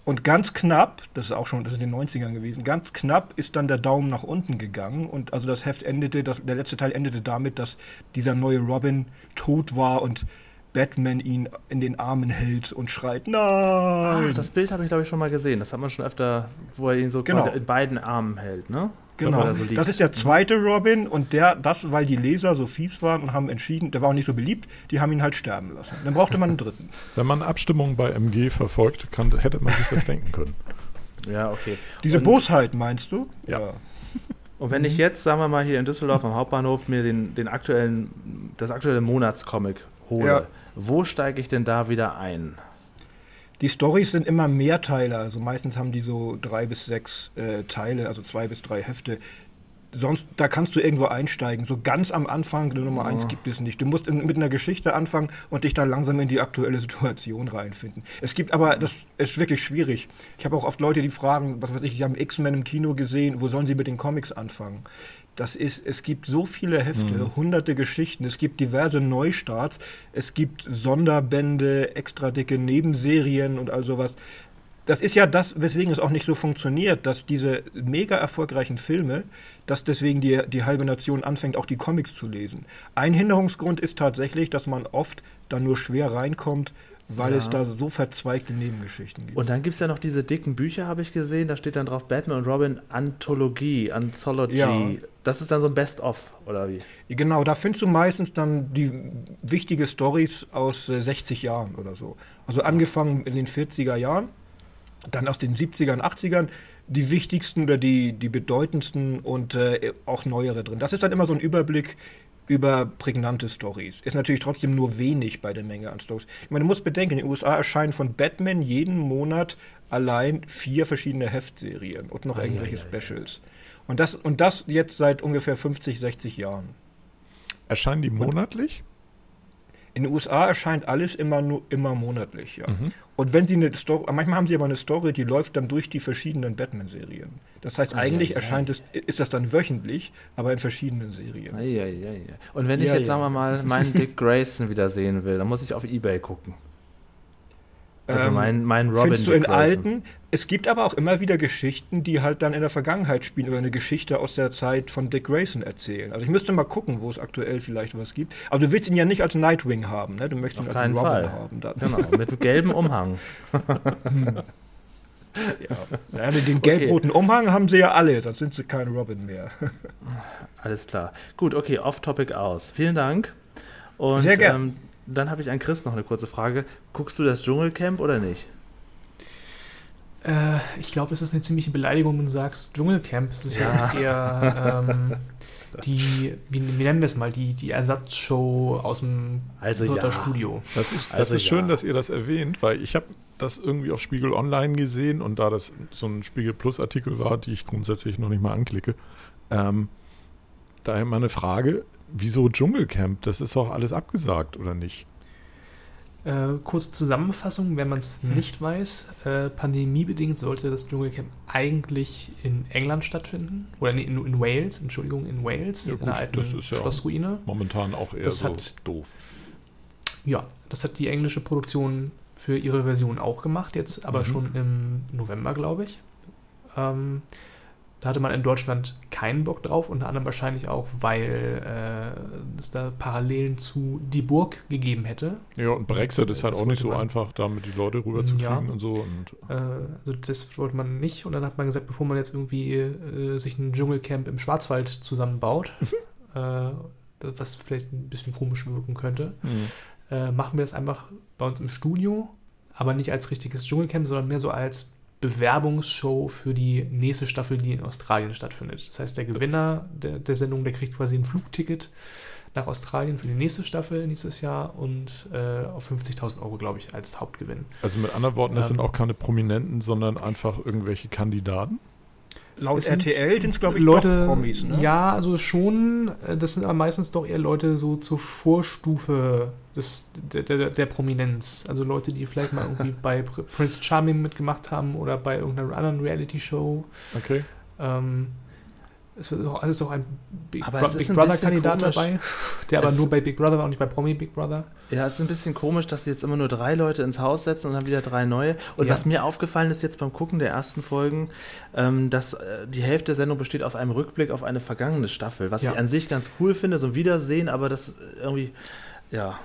B: Und ganz knapp, das ist auch schon, das ist in den 90ern gewesen, ganz knapp ist dann der Daumen nach unten gegangen. Und also das Heft endete, das, der letzte Teil endete damit, dass dieser neue Robin tot war und Batman ihn in den Armen hält und schreit, nein! Ah,
A: das Bild habe ich, glaube ich, schon mal gesehen. Das hat man schon öfter, wo er ihn so genau. quasi in beiden Armen hält, ne?
B: Genau, so das ist der zweite Robin und der, das, weil die Leser so fies waren und haben entschieden, der war auch nicht so beliebt, die haben ihn halt sterben lassen. Dann brauchte man einen dritten.
C: Wenn man Abstimmungen bei MG verfolgt, kann, hätte man sich das denken können.
A: Ja, okay.
B: Diese und, Bosheit meinst du?
C: Ja. ja.
A: Und wenn ich jetzt, sagen wir mal, hier in Düsseldorf am Hauptbahnhof mir den, den aktuellen, das aktuelle Monatscomic hole, ja. wo steige ich denn da wieder ein?
B: Die Stories sind immer Mehrteiler, also meistens haben die so drei bis sechs äh, Teile, also zwei bis drei Hefte. Sonst, da kannst du irgendwo einsteigen. So ganz am Anfang, die Nummer oh. eins gibt es nicht. Du musst in, mit einer Geschichte anfangen und dich dann langsam in die aktuelle Situation reinfinden. Es gibt aber, das ist wirklich schwierig. Ich habe auch oft Leute, die fragen, was weiß ich, die haben X-Men im Kino gesehen, wo sollen sie mit den Comics anfangen? Das ist, es gibt so viele Hefte, mhm. hunderte Geschichten, es gibt diverse Neustarts, es gibt Sonderbände, extra dicke Nebenserien und all sowas. Das ist ja das, weswegen es auch nicht so funktioniert, dass diese mega erfolgreichen Filme, dass deswegen die, die halbe Nation anfängt, auch die Comics zu lesen. Ein Hinderungsgrund ist tatsächlich, dass man oft dann nur schwer reinkommt, weil ja. es da so verzweigte Nebengeschichten gibt.
A: Und dann gibt es ja noch diese dicken Bücher, habe ich gesehen, da steht dann drauf Batman und Robin Anthologie, Anthology. Ja. Das ist dann so ein Best-of, oder wie?
B: Genau, da findest du meistens dann die wichtige Stories aus äh, 60 Jahren oder so. Also angefangen in den 40er Jahren, dann aus den 70ern, 80ern, die wichtigsten oder die, die bedeutendsten und äh, auch neuere drin. Das ist dann immer so ein Überblick über prägnante Stories. Ist natürlich trotzdem nur wenig bei der Menge an Stories. Ich meine, du musst bedenken, in den USA erscheinen von Batman jeden Monat allein vier verschiedene Heftserien und noch ah, irgendwelche ja, ja, Specials. Ja. Und, das, und das jetzt seit ungefähr 50, 60 Jahren.
C: Erscheinen die monatlich? Und
B: in den USA erscheint alles immer nur immer monatlich, ja. Mhm. Und wenn sie eine Story, manchmal haben sie aber eine Story, die läuft dann durch die verschiedenen Batman-Serien. Das heißt, eigentlich ja, erscheint ja. es, ist das dann wöchentlich, aber in verschiedenen Serien.
A: Ja, ja, ja. Und wenn ich jetzt, sagen wir mal, meinen Dick Grayson wieder sehen will, dann muss ich auf Ebay gucken.
B: Also mein, mein Robin. Findest du in alten. Es gibt aber auch immer wieder Geschichten, die halt dann in der Vergangenheit spielen oder eine Geschichte aus der Zeit von Dick Grayson erzählen. Also ich müsste mal gucken, wo es aktuell vielleicht was gibt. Aber du willst ihn ja nicht als Nightwing haben, ne? Du möchtest
A: Auf ihn als Robin Fall. haben. Dann. Genau, mit einem gelben Umhang.
B: hm. ja. ja. den gelb-roten okay. Umhang haben sie ja alle, sonst sind sie kein Robin mehr.
A: Alles klar. Gut, okay, off-topic aus. Vielen Dank. Und,
B: Sehr gerne. Ähm,
A: dann habe ich an Chris noch eine kurze Frage. Guckst du das Dschungelcamp oder nicht?
D: Äh, ich glaube, es ist eine ziemliche Beleidigung, wenn du sagst Dschungelcamp. Es ist ja, ja eher ähm, die, wie, wie, nennen wir es mal, die, die Ersatzshow aus dem
A: also ja.
D: Studio.
C: Das ist, das also ist schön, ja. dass ihr das erwähnt, weil ich habe das irgendwie auf Spiegel Online gesehen und da das so ein Spiegel Plus Artikel war, die ich grundsätzlich noch nicht mal anklicke, ähm, daher mal eine Frage, wieso Dschungelcamp? Das ist doch alles abgesagt, oder nicht?
D: Äh, kurze Zusammenfassung, wenn man es hm. nicht weiß. Äh, pandemiebedingt sollte das Dschungelcamp eigentlich in England stattfinden. Oder nee, in, in, Wales, Entschuldigung, in Wales,
C: ja,
D: in einer alten
C: das ist ja
D: Schlossruine.
C: Momentan auch eher das so hat, doof.
D: Ja, das hat die englische Produktion für ihre Version auch gemacht, jetzt aber
C: Mhm.
D: schon im November, glaube ich. Ähm, da hatte man in Deutschland keinen Bock drauf, unter anderem wahrscheinlich auch, weil äh, es da Parallelen zu Die Burg gegeben hätte.
C: Ja, und Brexit ist halt
D: Das
C: auch nicht so
D: man-
C: einfach, damit die Leute rüberzukriegen
D: Ja.
C: und so. Und
D: Äh, also das wollte man nicht. Und dann hat man gesagt, bevor man jetzt irgendwie äh, sich ein Dschungelcamp im Schwarzwald zusammenbaut, äh, was vielleicht ein bisschen komisch wirken könnte, äh, machen wir das einfach bei uns im Studio, aber nicht als richtiges Dschungelcamp, sondern mehr so als Bewerbungsshow für die nächste Staffel, die in Australien stattfindet. Das heißt, der Gewinner der, der Sendung, der kriegt quasi ein Flugticket nach Australien für die nächste Staffel nächstes Jahr und äh, auf 50.000 Euro, glaube ich, als Hauptgewinn.
C: also mit anderen Worten, das
D: Ähm.
C: sind auch keine Prominenten, sondern einfach irgendwelche Kandidaten.
B: Laut RTL sind es, glaube ich,
D: Leute,
B: doch Promis, ne?
D: ja, also schon, äh, das sind aber meistens doch eher Leute so zur Vorstufe des, der, der, der Prominenz. Also Leute, die vielleicht mal irgendwie bei Pr- Prince Charming mitgemacht haben oder bei irgendeiner anderen Reality-Show.
C: Okay.
D: Ähm, es ist auch, es ist auch ein Big,
A: Aber
D: Bro Big
A: ein
D: Brother-Kandidat dabei, der aber
A: Es
D: nur bei Big Brother war und nicht bei Promi Big Brother.
A: Ja, es ist ein bisschen komisch, dass sie jetzt immer nur drei Leute ins Haus setzen und dann wieder drei neue. Und
D: Ja.
A: was mir aufgefallen ist jetzt beim Gucken der ersten Folgen, ähm, dass äh, die Hälfte der Sendung besteht aus einem Rückblick auf eine vergangene Staffel, was
D: Ja.
A: ich an sich ganz cool finde, so ein Wiedersehen, aber das ist irgendwie, ja,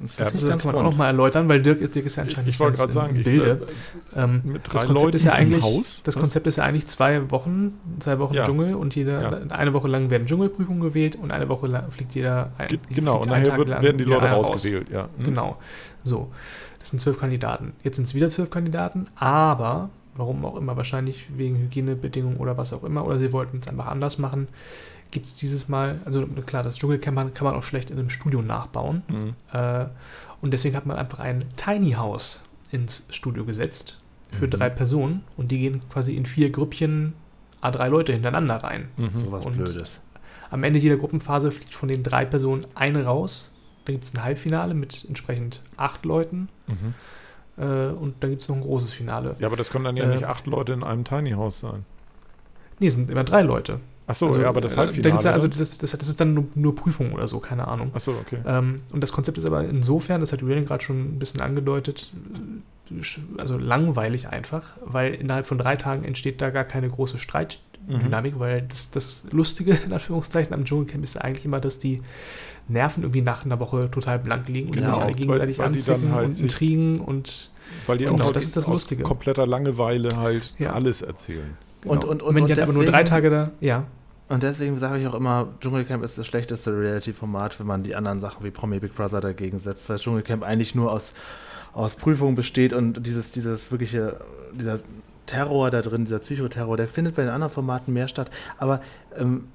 A: das
C: Ja,
A: nicht
D: das kann man auch nochmal erläutern, weil Dirk ist, Dirk ist ja anscheinend
C: Ich
D: nicht
C: wollte
D: ganz
C: gerade sagen,
D: im
C: ich,
D: Bilde.
C: äh,
D: Ähm,
C: mit
D: das
C: drei
D: Konzept
C: Leuten
D: ist ja
C: im
D: eigentlich,
C: Haus?
D: Das
C: Was?
D: Konzept ist ja eigentlich zwei Wochen, zwei Wochen
C: Ja.
D: Dschungel und jeder,
C: Ja.
D: eine Woche lang werden Dschungelprüfungen gewählt und eine Woche lang fliegt jeder ein,
C: Genau, und nachher wird, werden die Leute
D: einer raus.
C: rausgewählt, ja. Hm?
D: Genau. So. Das sind zwölf Kandidaten. Jetzt sind es wieder zwölf Kandidaten, aber warum auch immer, wahrscheinlich wegen Hygienebedingungen oder was auch immer, oder sie wollten es einfach anders machen, gibt es dieses Mal, also klar, das Dschungelcamp kann man- kann man auch schlecht in einem Studio nachbauen.
C: Mhm.
D: Äh, und deswegen hat man einfach ein Tiny House ins Studio gesetzt für
C: Mhm.
D: drei Personen und die gehen quasi in vier Grüppchen A3 Leute hintereinander rein.
C: Mhm.
A: Sowas
D: Und-
A: Blödes.
D: Am Ende jeder Gruppenphase fliegt von den drei Personen eine raus. Dann gibt es ein Halbfinale mit entsprechend acht Leuten
C: Mhm.
D: äh, und dann gibt es noch ein großes Finale.
C: Ja, aber das können dann ja
D: Äh,
C: nicht acht Leute in einem Tiny House sein.
D: Nee, es sind immer drei Leute.
C: Achso, ja, aber das
D: äh, da
C: Halbfinale.
D: gibt's ja, also das, das, das ist dann nur, nur Prüfung oder so, keine Ahnung.
C: Achso, okay.
D: Ähm, und das Konzept ist aber insofern, das hat Julian gerade schon ein bisschen angedeutet, äh, also langweilig einfach, weil innerhalb von drei Tagen entsteht da gar keine große Streitdynamik, weil das, das Lustige in Anführungszeichen am Dschungelcamp ist eigentlich immer, dass die Nerven irgendwie nach einer Woche total blank liegen und die
C: Genau,
D: sich alle
C: weil-
D: gegenseitig
C: weil dann
D: anzicken
C: halt
D: und intrigen und
C: Weil die
D: genau,
C: auch
D: das ist das Lustige.
C: kompletter Langeweile halt
D: Ja.
C: alles erzählen.
D: Genau.
A: Und- und-
D: und wenn
A: und
D: dann aber nur drei
A: deswegen-
D: Tage da, ja,
A: Und deswegen sage ich auch immer, Dschungelcamp ist das schlechteste Reality-Format, wenn man die anderen Sachen wie Promi Big Brother dagegen setzt, weil Dschungelcamp eigentlich nur aus, aus Prüfungen besteht und dieses, dieses wirkliche, dieser Terror da drin, dieser Psychoterror, der findet bei den anderen Formaten mehr statt. Aber ähm,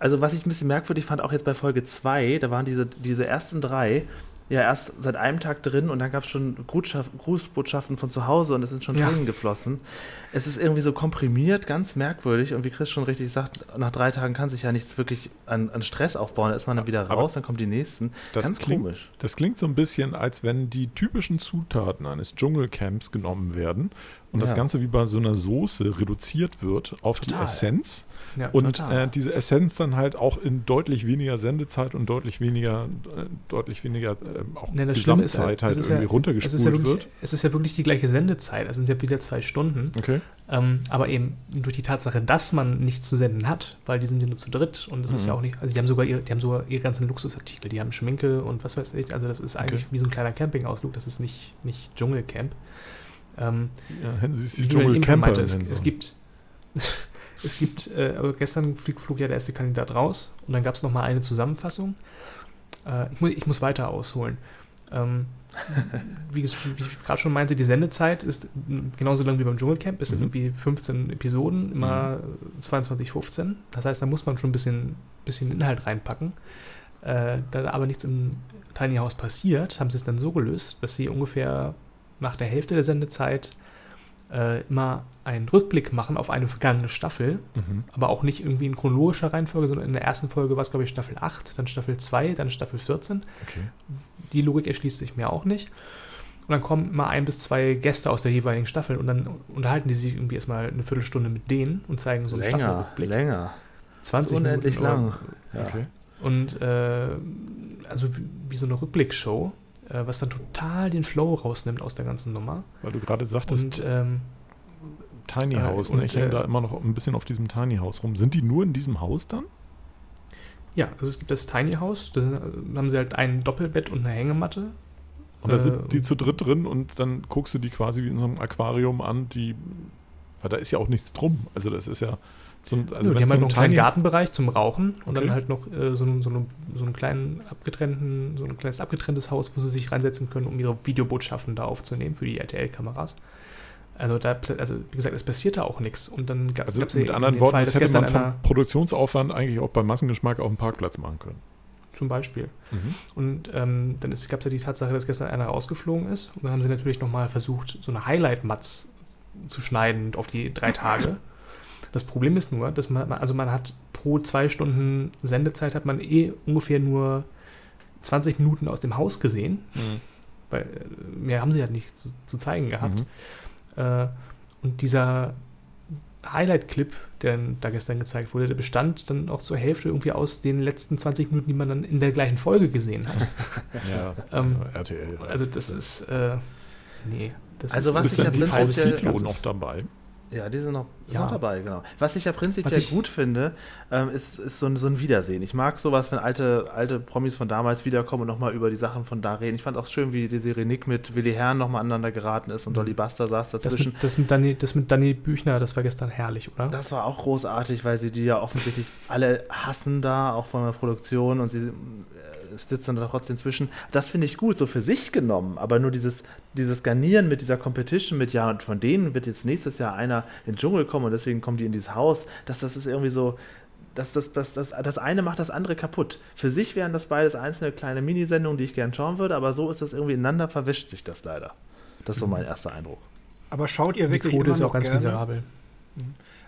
A: also was ich ein bisschen merkwürdig fand, auch jetzt bei Folge 2, da waren diese, diese ersten drei ja erst seit einem Tag drin und dann gab es schon Grußbotschaften von zu Hause und es sind schon
D: Ja.
A: Tränen geflossen. Es ist irgendwie so komprimiert, ganz merkwürdig und wie Chris schon richtig sagt, nach drei Tagen kann sich ja nichts wirklich an, an Stress aufbauen. Da ist man dann wieder
C: Aber
A: raus, dann kommen die nächsten.
C: Das
A: ganz
C: klingt,
A: komisch.
C: Das klingt so ein bisschen, als wenn die typischen Zutaten eines Dschungelcamps genommen werden und das
A: Ja.
C: Ganze wie bei so einer Soße reduziert wird auf die
A: Total.
C: Essenz
D: ja.
C: und äh, diese Essenz dann halt auch in deutlich weniger Sendezeit und deutlich weniger, äh, deutlich weniger äh, auch
D: Ne, das ist,
C: Gesamtzeit
D: äh,
C: halt
D: es ist
C: irgendwie
D: ja, es
C: runtergespult
D: ist ja wirklich,
C: wird.
D: Es ist ja wirklich die gleiche Sendezeit, also sind ja wieder zwei Stunden.
C: Okay.
D: Ähm, aber eben durch die Tatsache, dass man nichts zu senden hat, weil die sind ja nur zu dritt und das ist
C: Mhm.
D: ja auch nicht, also die haben sogar ihre, die haben sogar ihre ganzen Luxusartikel, die haben Schminke und was weiß ich, also das ist eigentlich
C: Okay.
D: wie so ein kleiner Campingausflug, das ist nicht, nicht Dschungelcamp. Ähm,
C: Ja, hätten Sie es die Dschungelcamper
D: es, es gibt, es gibt, äh, aber gestern flog, flog ja der erste Kandidat raus und dann gab es nochmal eine Zusammenfassung. Äh, ich, muss, ich muss weiter ausholen. Ähm, wie, ich gerade schon meinte, die Sendezeit ist genauso lang wie beim Dschungelcamp. Es sind
C: Mhm.
D: irgendwie 15 Episoden, immer 22, 15. Das heißt, da muss man schon ein bisschen, bisschen Inhalt reinpacken. Äh, da aber nichts im Tiny House passiert, haben sie es dann so gelöst, dass sie ungefähr nach der Hälfte der Sendezeit äh, immer einen Rückblick machen auf eine vergangene Staffel,
C: Mhm.
D: aber auch nicht irgendwie in chronologischer Reihenfolge, sondern in der ersten Folge war es, glaube ich, Staffel 8, dann Staffel 2, dann Staffel 14.
C: Okay.
D: Die Logik erschließt sich mir auch nicht. Und dann kommen immer ein bis zwei Gäste aus der jeweiligen Staffel und dann unterhalten die sich irgendwie erstmal eine Viertelstunde mit denen und zeigen so einen
A: länger,
D: Staffelrückblick.
A: länger.
D: 20
A: unendlich
D: Minuten
A: lang. Ja.
C: okay.
D: Und äh, also wie, wie, so eine Rückblickshow, äh, was dann total den Flow rausnimmt aus der ganzen Nummer.
C: Weil du gerade sagtest, und, ähm, Tiny äh, House, ne? ich hänge da immer noch ein bisschen auf diesem Tiny House rum. Sind die nur in diesem Haus dann?
D: Ja, also es gibt das Tiny House, da haben sie halt ein Doppelbett und eine Hängematte.
C: Und da sind die äh, zu dritt drin und dann guckst du die quasi wie in so einem Aquarium an, die, weil da ist ja auch nichts drum. Also das ist ja
D: so ein, also ja, die haben halt noch einen kleinen Gartenbereich zum Rauchen und okay. dann halt noch äh, so, so, so einen kleinen abgetrennten, so ein kleines abgetrenntes Haus, wo sie sich reinsetzen können, um ihre Videobotschaften da aufzunehmen für die RTL-Kameras. Also, da, also wie gesagt, es passiert da auch nichts. Und dann
C: gab es also mit anderen Worten, Fall, das hätte man vom Produktionsaufwand eigentlich auch beim Massengeschmack auf dem Parkplatz machen können.
D: Zum Beispiel. Mhm. Und ähm, dann gab es ja die Tatsache, dass gestern einer rausgeflogen ist. Und dann haben sie natürlich nochmal versucht, so eine Highlight-Matz zu schneiden auf die drei Tage. Das Problem ist nur, dass man, also man hat pro zwei Stunden Sendezeit hat man eh ungefähr nur 20 Minuten aus dem Haus gesehen. Mhm. Weil äh, mehr haben sie halt nicht zu, zu zeigen gehabt. Mhm. Äh, und dieser Highlight-Clip, der da gestern gezeigt wurde, der bestand dann auch zur Hälfte irgendwie aus den letzten 20 Minuten, die man dann in der gleichen Folge gesehen hat.
C: ja, ähm, RTL.
D: Also das ist, äh, nee. Das
A: also ist, was ich ja
C: prinzipiell... noch dabei.
A: Ja, die sind noch, ja. noch dabei, genau. Was ich ja prinzipiell ich, gut finde, ähm, ist, ist so, ein, so ein Wiedersehen. Ich mag sowas, wenn alte, alte Promis von damals wiederkommen und nochmal über die Sachen von da reden. Ich fand auch schön, wie die Serie Nick mit Willi Herrn nochmal aneinander geraten ist und Dolly Buster saß dazwischen.
D: Das mit, das mit, Dani, das mit Dani Büchner, das war gestern herrlich, oder?
A: Das war auch großartig, weil sie die ja offensichtlich alle hassen da, auch von der Produktion und sie sitzt dann trotzdem zwischen. Das finde ich gut, so für sich genommen, aber nur dieses, dieses Garnieren mit dieser Competition mit, ja, und von denen wird jetzt nächstes Jahr einer in den Dschungel kommen und deswegen kommen die in dieses Haus, das, das ist irgendwie so, das, das, das, das, das eine macht das andere kaputt. Für sich wären das beides einzelne kleine Minisendungen, die ich gern schauen würde, aber so ist das irgendwie ineinander verwischt sich das leider. Das ist so mein erster Eindruck.
B: Aber schaut ihr wirklich die Quote
D: ist auch ganz gerne? miserabel.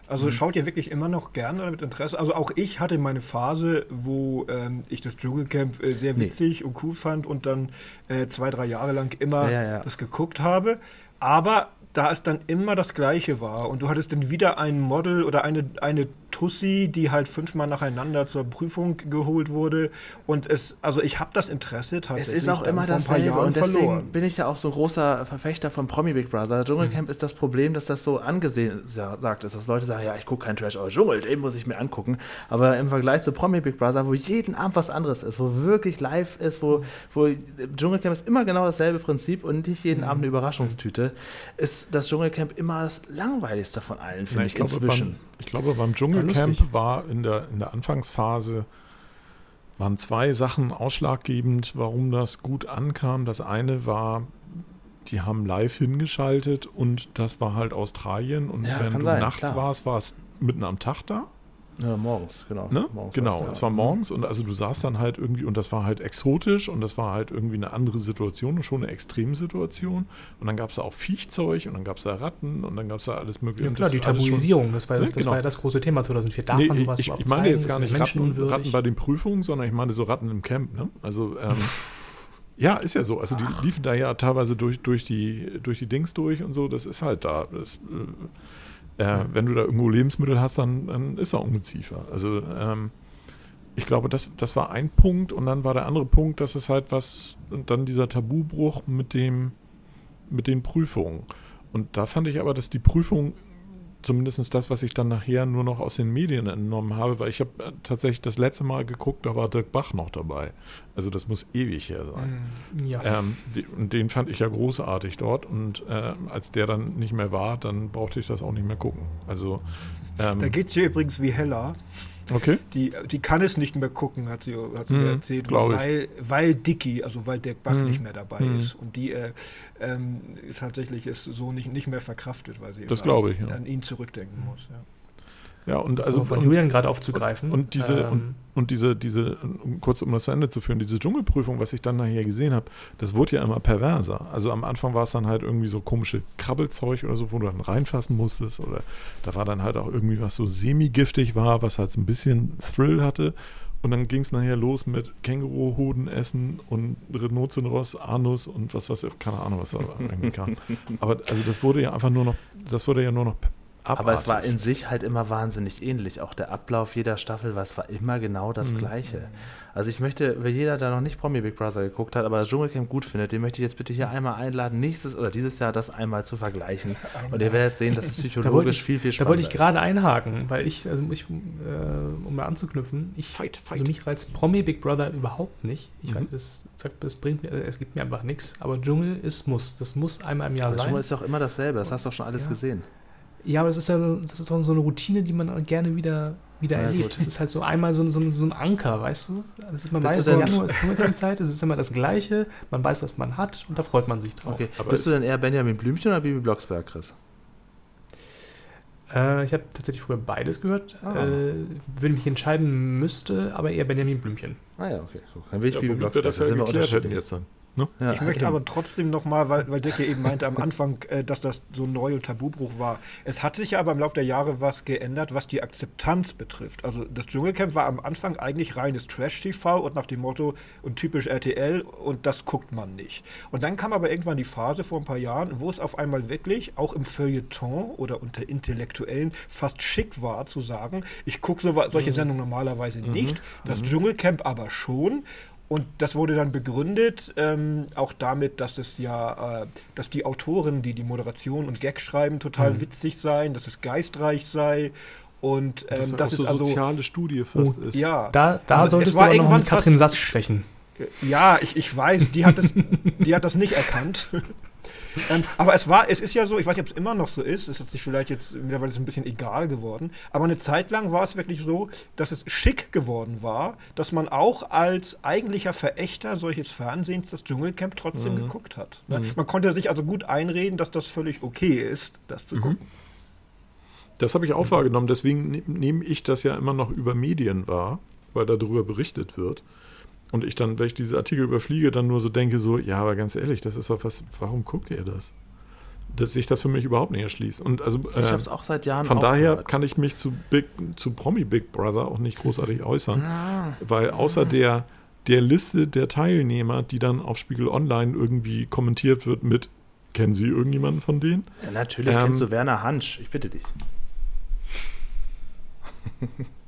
B: Also mhm. schaut ihr wirklich immer noch gerne mit Interesse? Also auch ich hatte meine Phase, wo ähm, ich das Dschungelcamp äh, sehr witzig nee. und cool fand und dann äh, zwei, drei Jahre lang immer ja, ja, ja. das geguckt habe. Aber da es dann immer das Gleiche war und du hattest dann wieder ein Model oder eine, eine Tussi, die halt fünfmal nacheinander zur Prüfung geholt wurde und es, also ich habe das Interesse
A: tatsächlich. Es ist auch immer dasselbe und deswegen verloren. bin ich ja auch so ein großer Verfechter von Promi Big Brother. Dschungelcamp mhm. ist das Problem, dass das so angesehen sagt ist, dass Leute sagen, ja, ich gucke kein Trash, aber Dschungel, den muss ich mir angucken. Aber im Vergleich zu Promi Big Brother, wo jeden Abend was anderes ist, wo wirklich live ist, wo, wo Dschungelcamp ist immer genau dasselbe Prinzip und nicht jeden mhm. Abend eine Überraschungstüte, ist das Dschungelcamp immer das langweiligste von allen, finde ich, ich glaube, inzwischen.
C: Beim, ich glaube, beim Dschungelcamp war in der, in der Anfangsphase waren zwei Sachen ausschlaggebend, warum das gut ankam. Das eine war, die haben live hingeschaltet und das war halt Australien. Und ja, wenn du sein, nachts klar. warst, war es mitten am Tag da.
A: Ja, morgens, genau.
C: Ne?
A: Morgens
C: genau, es war morgens und also du saßt dann halt irgendwie und das war halt exotisch und das war halt irgendwie eine andere Situation und schon eine Extremsituation. Und dann gab es da auch Viechzeug und dann gab es da Ratten und dann gab es da alles mögliche. Ja,
D: klar, die Tabuisierung, schon, das, war, das, ne? das genau. war ja das große Thema 2004.
C: Darf nee, man sowas ich, ich meine jetzt gar nicht Ratten, Ratten, bei den Prüfungen, sondern ich meine so Ratten im Camp. Ne? Also ähm, Ja, ist ja so. Also die liefen da ja teilweise durch, durch, die, durch die Dings durch und so. Das ist halt da. Das, äh, äh, wenn du da irgendwo Lebensmittel hast, dann, dann ist da Ungeziefer. Also ähm, ich glaube, das, das war ein Punkt und dann war der andere Punkt, dass es halt was, und dann dieser Tabubruch mit dem, mit den Prüfungen. Und da fand ich aber, dass die Prüfung zumindest das, was ich dann nachher nur noch aus den Medien entnommen habe, weil ich habe äh, tatsächlich das letzte Mal geguckt, da war Dirk Bach noch dabei. Also das muss ewig her sein. Mm, ja. Ähm, die, und den fand ich ja großartig dort und äh, als der dann nicht mehr war, dann brauchte ich das auch nicht mehr gucken. Also
B: ähm, da geht es hier übrigens wie Hella.
C: Okay.
B: Die, die kann es nicht mehr gucken, hat sie, hat sie mir erzählt, weil, weil Dicky, also weil Dirk Bach mm, nicht mehr dabei mm. ist. Und die äh, ähm, ist tatsächlich ist so nicht, nicht mehr verkraftet, weil sie
C: das ich,
B: ja. an ihn zurückdenken muss. Ja.
C: Ja, und das also
D: von Julian gerade aufzugreifen.
C: Und, und diese, ähm, und, und, diese, diese, kurz um das zu Ende zu führen, diese Dschungelprüfung, was ich dann nachher gesehen habe, das wurde ja immer perverser. Also am Anfang war es dann halt irgendwie so komische Krabbelzeug oder so, wo du dann reinfassen musstest. Oder da war dann halt auch irgendwie was so semi-giftig war, was halt so ein bisschen Thrill hatte. Und dann ging es nachher los mit Känguruhoden essen und Rhinoceros, Anus und was, was, keine Ahnung, was da irgendwie kam. Aber also das wurde ja einfach nur noch, das wurde ja nur noch
A: Abartig. Aber es war in sich halt immer wahnsinnig ähnlich. Auch der Ablauf jeder Staffel, was war immer genau das mhm. Gleiche. Also ich möchte, wenn jeder, der noch nicht Promi Big Brother geguckt hat, aber das Dschungelcamp gut findet, den möchte ich jetzt bitte hier einmal einladen, nächstes oder dieses Jahr das einmal zu vergleichen. Und ihr werdet sehen, dass es psychologisch ich, viel, viel
D: spannender Da wollte ich gerade einhaken, weil ich, also ich, äh, um mal anzuknüpfen, ich, fight, fight. also mich reizt Promi Big Brother überhaupt nicht. Ich mhm. weiß, es, sagt, es bringt mir, es gibt mir einfach nichts. Aber Dschungel ist muss. Das muss einmal im Jahr aber sein. Dschungel
A: ist auch immer dasselbe. Das hast du auch schon alles ja. gesehen.
D: Ja, aber es ist ja das ist doch so eine Routine, die man gerne wieder, wieder ja, erlebt. Das ist halt so einmal so, so, so ein Anker, weißt du? Das ist, man Bist weiß, Januar ist Dschungelcamp-Zeit, es ist immer das Gleiche, man weiß, was man hat und da freut man sich drauf. Okay.
A: Aber Bist du denn eher Benjamin Blümchen oder Bibi Blocksberg, Chris?
D: Äh, ich habe tatsächlich früher beides gehört. Ah. Äh, wenn mich entscheiden müsste, aber eher Benjamin Blümchen.
A: Ah ja, okay. Dann will ich ja, Bibi Blocksberg.
C: Das ja sind wir unterschiedlich jetzt dann.
B: Ne? Ja, ich möchte aber trotzdem nochmal, weil, weil Dick eben meinte am Anfang, äh, dass das so ein neuer Tabubruch war. Es hat sich ja aber im Laufe der Jahre was geändert, was die Akzeptanz betrifft. Also das Dschungelcamp war am Anfang eigentlich reines Trash-TV und nach dem Motto und typisch RTL und das guckt man nicht. Und dann kam aber irgendwann die Phase vor ein paar Jahren, wo es auf einmal wirklich auch im Feuilleton oder unter Intellektuellen fast schick war zu sagen, ich gucke so, solche mhm. Sendungen normalerweise mhm. nicht, das mhm. Dschungelcamp aber schon und das wurde dann begründet, ähm, auch damit, dass es ja, äh, dass die Autoren, die die Moderation und Gag schreiben, total mhm. witzig seien, dass es geistreich sei und ähm, das,
C: das ist
B: so
C: also soziale Studie fast
D: oh, ist. Ja, da, da also solltest du aber noch mit Katrin Satz sprechen.
B: Ja, ich, ich weiß, die hat, das, die hat das nicht erkannt. ähm, aber es war, es ist ja so, ich weiß nicht, ob es immer noch so ist, es hat sich vielleicht jetzt mittlerweile ein bisschen egal geworden, aber eine Zeit lang war es wirklich so, dass es schick geworden war, dass man auch als eigentlicher Verächter solches Fernsehens das Dschungelcamp trotzdem mhm. geguckt hat. Ne? Mhm. Man konnte sich also gut einreden, dass das völlig okay ist, das zu mhm. gucken.
C: Das habe ich auch wahrgenommen, deswegen ne, nehme ich das ja immer noch über Medien wahr, weil darüber berichtet wird. Und ich dann, wenn ich diese Artikel überfliege, dann nur so denke, so, ja, aber ganz ehrlich, das ist doch was, warum guckt ihr das? Dass sich das für mich überhaupt nicht erschließt. Und also,
A: äh, ich habe es auch seit Jahren
C: Von daher kann ich mich zu, Big, zu Promi Big Brother auch nicht großartig äußern. Ja. Weil außer der, der Liste der Teilnehmer, die dann auf Spiegel Online irgendwie kommentiert wird mit, kennen Sie irgendjemanden von denen?
A: Ja, natürlich ähm, kennst du Werner Hansch, ich bitte dich.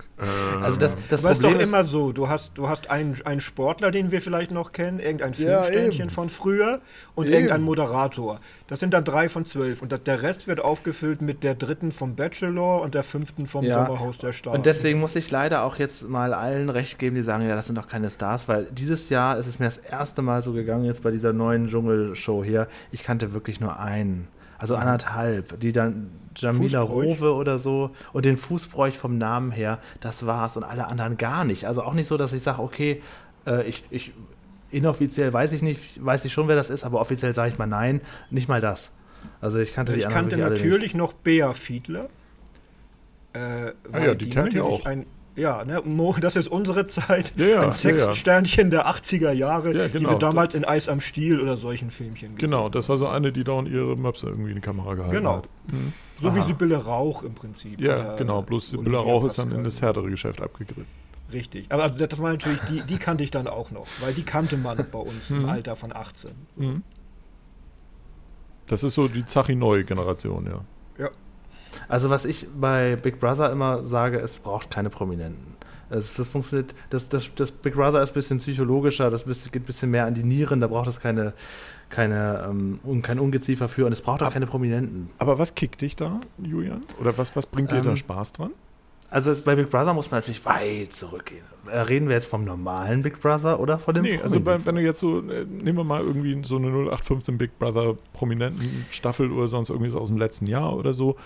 B: Also das, das Aber Problem ist doch immer so, du hast, du hast einen, einen Sportler, den wir vielleicht noch kennen, irgendein Filmständchen ja, von früher und eben. irgendein Moderator. Das sind dann drei von zwölf und der Rest wird aufgefüllt mit der dritten vom Bachelor und der fünften vom ja. Sommerhaus der Stars.
A: Und deswegen muss ich leider auch jetzt mal allen recht geben, die sagen, ja, das sind doch keine Stars, weil dieses Jahr ist es mir das erste Mal so gegangen, jetzt bei dieser neuen Dschungelshow hier, ich kannte wirklich nur einen. Also anderthalb, die dann Jamila Rowe oder so und den Fußbräuch vom Namen her, das war's und alle anderen gar nicht. Also auch nicht so, dass ich sage, okay, äh, ich, ich inoffiziell weiß ich nicht, weiß ich schon, wer das ist, aber offiziell sage ich mal nein, nicht mal das. Also ich kannte
B: ich
A: die
B: anderen kannte natürlich noch Bea Fiedler.
C: Äh, ah ja, die, die kenne ich auch.
B: Ein, ja, ne, Mo, das ist unsere Zeit. Ja, ja, ein Sexsternchen ja, der 80er Jahre, ja, genau. die wir genau. damals in Eis am Stiel oder solchen Filmchen
C: gesehen Genau, das war so eine, die dauernd ihre Möpse irgendwie in die Kamera gehalten
B: genau.
C: hat.
B: Mhm. So Aha. wie Sibylle Rauch im Prinzip.
C: Ja, genau, bloß Sibylle Rauch ist dann in das härtere Geschäft abgegriffen.
B: Richtig. Aber also das war natürlich, die, die kannte ich dann auch noch, weil die kannte man bei uns im mhm. Alter von 18. Mhm.
C: Das ist so die Zachi-Neu-Generation, ja.
A: Also was ich bei Big Brother immer sage, es braucht keine Prominenten. Also das funktioniert, das, das, das Big Brother ist ein bisschen psychologischer, das geht ein bisschen mehr an die Nieren, da braucht es keine, keine, ähm, kein Ungeziefer für und es braucht auch keine Prominenten.
C: Aber was kickt dich da, Julian? Oder was, was bringt dir ähm, da Spaß dran?
A: Also es, bei Big Brother muss man natürlich weit zurückgehen. Äh, reden wir jetzt vom normalen Big Brother oder von dem
C: Nee, also bei, wenn du jetzt so, äh, nehmen wir mal irgendwie so eine 0815 Big Brother prominenten Staffel oder sonst irgendwie aus dem letzten Jahr oder so,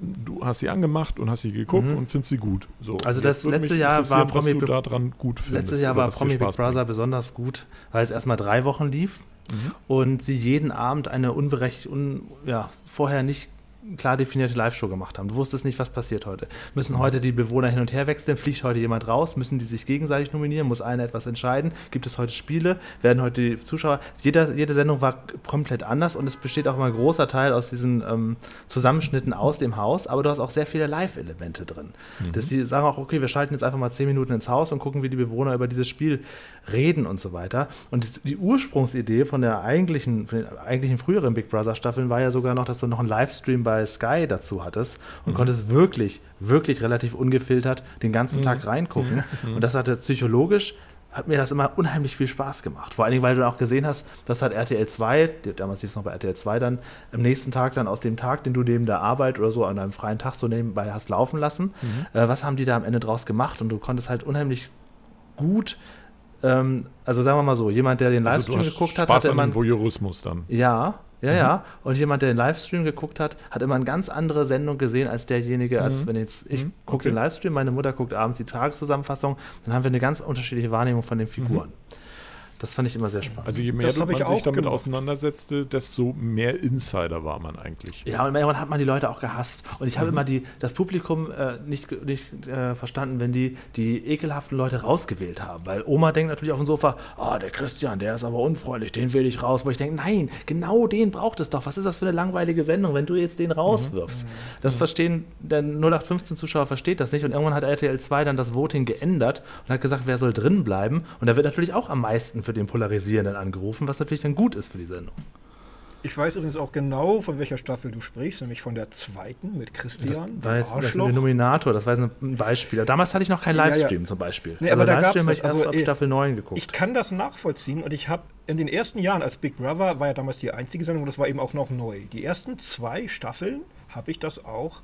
C: du hast sie angemacht und hast sie geguckt mhm. und findest sie gut. So,
A: also das letzte Jahr war
C: Promi Big daran gut
A: findest, Letztes Jahr war Promi Big Brother bringt. besonders gut, weil es erstmal drei Wochen lief mhm. und sie jeden Abend eine unberechtigt, un, ja, vorher nicht klar definierte Live-Show gemacht haben. Du wusstest nicht, was passiert heute. Müssen heute die Bewohner hin und her wechseln? Fliegt heute jemand raus? Müssen die sich gegenseitig nominieren? Muss einer etwas entscheiden? Gibt es heute Spiele? Werden heute die Zuschauer. Jeder, jede Sendung war komplett anders und es besteht auch immer ein großer Teil aus diesen ähm, Zusammenschnitten aus dem Haus, aber du hast auch sehr viele Live-Elemente drin. Mhm. Dass die sagen auch, okay, wir schalten jetzt einfach mal zehn Minuten ins Haus und gucken, wie die Bewohner über dieses Spiel reden und so weiter. Und die Ursprungsidee von der eigentlichen, von den eigentlichen früheren Big Brother Staffeln war ja sogar noch, dass du noch einen Livestream bei Sky dazu hattest und mhm. konntest wirklich, wirklich relativ ungefiltert den ganzen mhm. Tag reingucken. Mhm. Und das hatte psychologisch hat mir das immer unheimlich viel Spaß gemacht. Vor allen Dingen, weil du auch gesehen hast, dass halt RTL 2, damals lief es noch bei RTL 2 dann, am nächsten Tag dann aus dem Tag, den du neben der Arbeit oder so an einem freien Tag so nebenbei hast laufen lassen, mhm. äh, was haben die da am Ende draus gemacht? Und du konntest halt unheimlich gut ähm, also sagen wir mal so, jemand, der den also Livestream also geguckt hat,
C: Spaß hat immer Voyeurismus dann.
A: Ja, ja, mhm. ja. Und jemand, der den Livestream geguckt hat, hat immer eine ganz andere Sendung gesehen als derjenige, als mhm. wenn jetzt ich mhm. gucke okay. den Livestream, meine Mutter guckt abends die Tageszusammenfassung, dann haben wir eine ganz unterschiedliche Wahrnehmung von den Figuren. Mhm. Das fand ich immer sehr spannend.
C: Also je mehr man sich damit gemacht. auseinandersetzte, desto mehr Insider war man eigentlich.
A: Ja, und irgendwann hat man die Leute auch gehasst. Und ich habe mhm. immer die, das Publikum äh, nicht, nicht äh, verstanden, wenn die die ekelhaften Leute rausgewählt haben. Weil Oma denkt natürlich auf dem Sofa, oh, der Christian, der ist aber unfreundlich, den wähle ich raus. Wo ich denke, nein, genau den braucht es doch. Was ist das für eine langweilige Sendung, wenn du jetzt den rauswirfst? Mhm. Das mhm. verstehen, der 0815-Zuschauer versteht das nicht. Und irgendwann hat RTL 2 dann das Voting geändert und hat gesagt, wer soll drin bleiben? Und da wird natürlich auch am meisten für den Polarisierenden angerufen, was natürlich dann gut ist für die Sendung.
B: Ich weiß übrigens auch genau, von welcher Staffel du sprichst, nämlich von der zweiten mit Christian.
A: Das war jetzt Arschloch. der Nominator, das war jetzt ein Beispiel. Damals hatte ich noch keinen Livestream ja, ja. zum Beispiel.
B: Nee, also aber Livestream
A: habe ich erst also, ab Staffel 9 geguckt.
B: Ich kann das nachvollziehen und ich habe in den ersten Jahren als Big Brother, war ja damals die einzige Sendung und das war eben auch noch neu. Die ersten zwei Staffeln habe ich das auch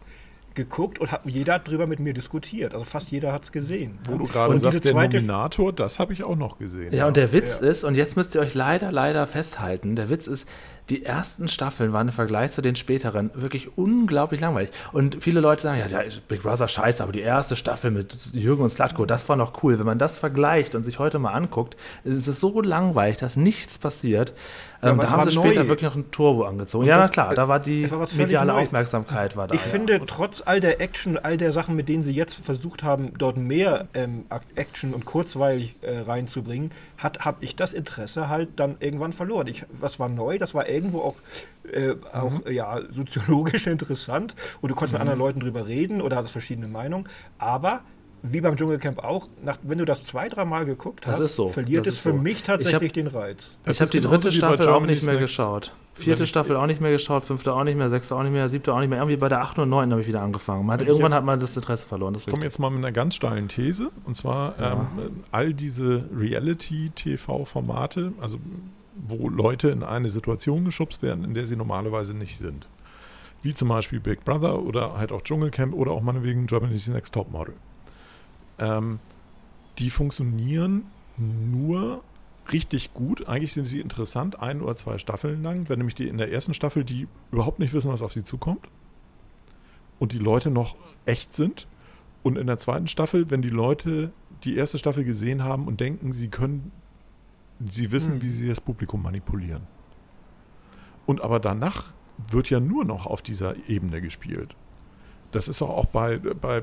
B: geguckt und hat jeder drüber mit mir diskutiert. Also fast jeder hat es gesehen.
C: Wo du gerade sagst, der Nominator, das habe ich auch noch gesehen.
A: Ja, ja. und der Witz ja. ist, und jetzt müsst ihr euch leider, leider festhalten, der Witz ist, die ersten Staffeln waren im Vergleich zu den späteren wirklich unglaublich langweilig. Und viele Leute sagen, ja, Big Brother scheiße, aber die erste Staffel mit Jürgen und Slatko, das war noch cool. Wenn man das vergleicht und sich heute mal anguckt, ist es so langweilig, dass nichts passiert. Ja, ähm, da haben sie neu. später wirklich noch ein Turbo angezogen. Und ja, das, klar, da war die war mediale Neues. Aufmerksamkeit war da.
B: Ich ja. finde, trotz all der Action, all der Sachen, mit denen sie jetzt versucht haben, dort mehr ähm, Action und kurzweilig äh, reinzubringen, habe ich das Interesse halt dann irgendwann verloren. Ich, was war neu? Das war irgendwo auch, äh, auch mhm. ja, soziologisch interessant und du konntest mhm. mit anderen Leuten drüber reden oder hattest verschiedene Meinungen. Aber wie beim Dschungelcamp auch, nach, wenn du das zwei, dreimal geguckt
A: das hast,
B: so. verliert
A: das
B: es für
A: so.
B: mich tatsächlich hab, den Reiz.
A: ich habe die dritte Staffel auch nicht mehr geschaut. Vierte Staffel auch nicht mehr geschaut, fünfte auch nicht mehr, sechste auch nicht mehr, siebte auch nicht mehr. Irgendwie bei der achten und neunten habe ich wieder angefangen. Man hat, irgendwann hat man das Interesse verloren.
C: ich komme jetzt mal mit einer ganz steilen These. Und zwar ja. ähm, all diese Reality-TV-Formate, also wo Leute in eine Situation geschubst werden, in der sie normalerweise nicht sind. Wie zum Beispiel Big Brother oder halt auch Dschungelcamp oder auch meinetwegen Germany's Next Topmodel. Ähm, die funktionieren nur richtig gut. Eigentlich sind sie interessant, ein oder zwei Staffeln lang, wenn nämlich die in der ersten Staffel, die überhaupt nicht wissen, was auf sie zukommt und die Leute noch echt sind. Und in der zweiten Staffel, wenn die Leute die erste Staffel gesehen haben und denken, sie können, sie wissen, mhm. wie sie das Publikum manipulieren. Und aber danach wird ja nur noch auf dieser Ebene gespielt. Das ist auch, auch bei, bei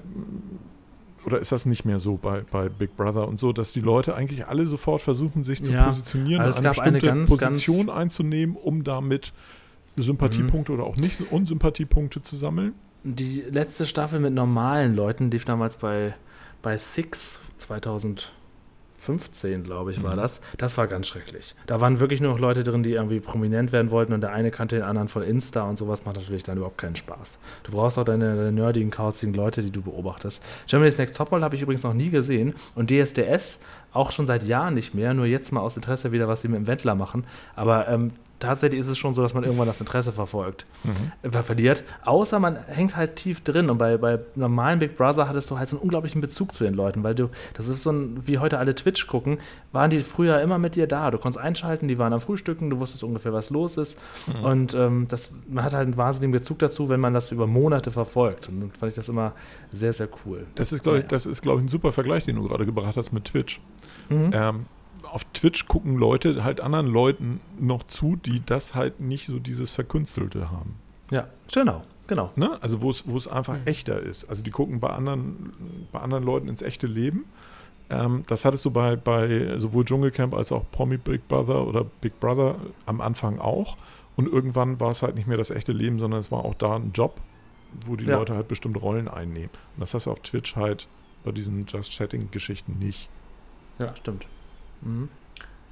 C: oder ist das nicht mehr so bei, bei Big Brother und so, dass die Leute eigentlich alle sofort versuchen, sich zu ja, positionieren,
A: also eine bestimmte eine ganz,
C: Position ganz einzunehmen, um damit Sympathiepunkte mhm. oder auch nicht Unsympathiepunkte zu sammeln?
A: Die letzte Staffel mit normalen Leuten lief damals bei, bei Six 2000. 15, glaube ich, war mhm. das. Das war ganz schrecklich. Da waren wirklich nur noch Leute drin, die irgendwie prominent werden wollten und der eine kannte den anderen von Insta und sowas macht natürlich dann überhaupt keinen Spaß. Du brauchst auch deine, deine nerdigen, kauzigen Leute, die du beobachtest. Germany's Next Topmodel habe ich übrigens noch nie gesehen und DSDS auch schon seit Jahren nicht mehr, nur jetzt mal aus Interesse wieder, was sie mit dem Wendler machen. Aber ähm, tatsächlich ist es schon so, dass man irgendwann das Interesse verfolgt, mhm. verliert. Außer man hängt halt tief drin. Und bei, bei normalen Big Brother hattest du halt so einen unglaublichen Bezug zu den Leuten, weil du, das ist so ein, wie heute alle Twitch gucken, waren die früher immer mit dir da. Du konntest einschalten, die waren am Frühstücken, du wusstest ungefähr, was los ist. Mhm. Und ähm, das, man hat halt einen wahnsinnigen Bezug dazu, wenn man das über Monate verfolgt. Und dann fand ich das immer sehr, sehr cool.
C: Das ist, glaube ich, das ist, glaube ich, ein super Vergleich, den du gerade gebracht hast mit Twitch. Mhm. Ähm, auf Twitch gucken Leute halt anderen Leuten noch zu, die das halt nicht so dieses Verkünstelte haben.
A: Ja, genau. Genau.
C: Ne? Also wo es, wo es einfach mhm. echter ist. Also die gucken bei anderen, bei anderen Leuten ins echte Leben. Ähm, das hattest du bei, bei sowohl Dschungelcamp als auch Promi Big Brother oder Big Brother am Anfang auch. Und irgendwann war es halt nicht mehr das echte Leben, sondern es war auch da ein Job, wo die ja. Leute halt bestimmte Rollen einnehmen. Und das hast du auf Twitch halt bei diesen Just Chatting-Geschichten nicht.
A: Ja, stimmt.
D: Mhm.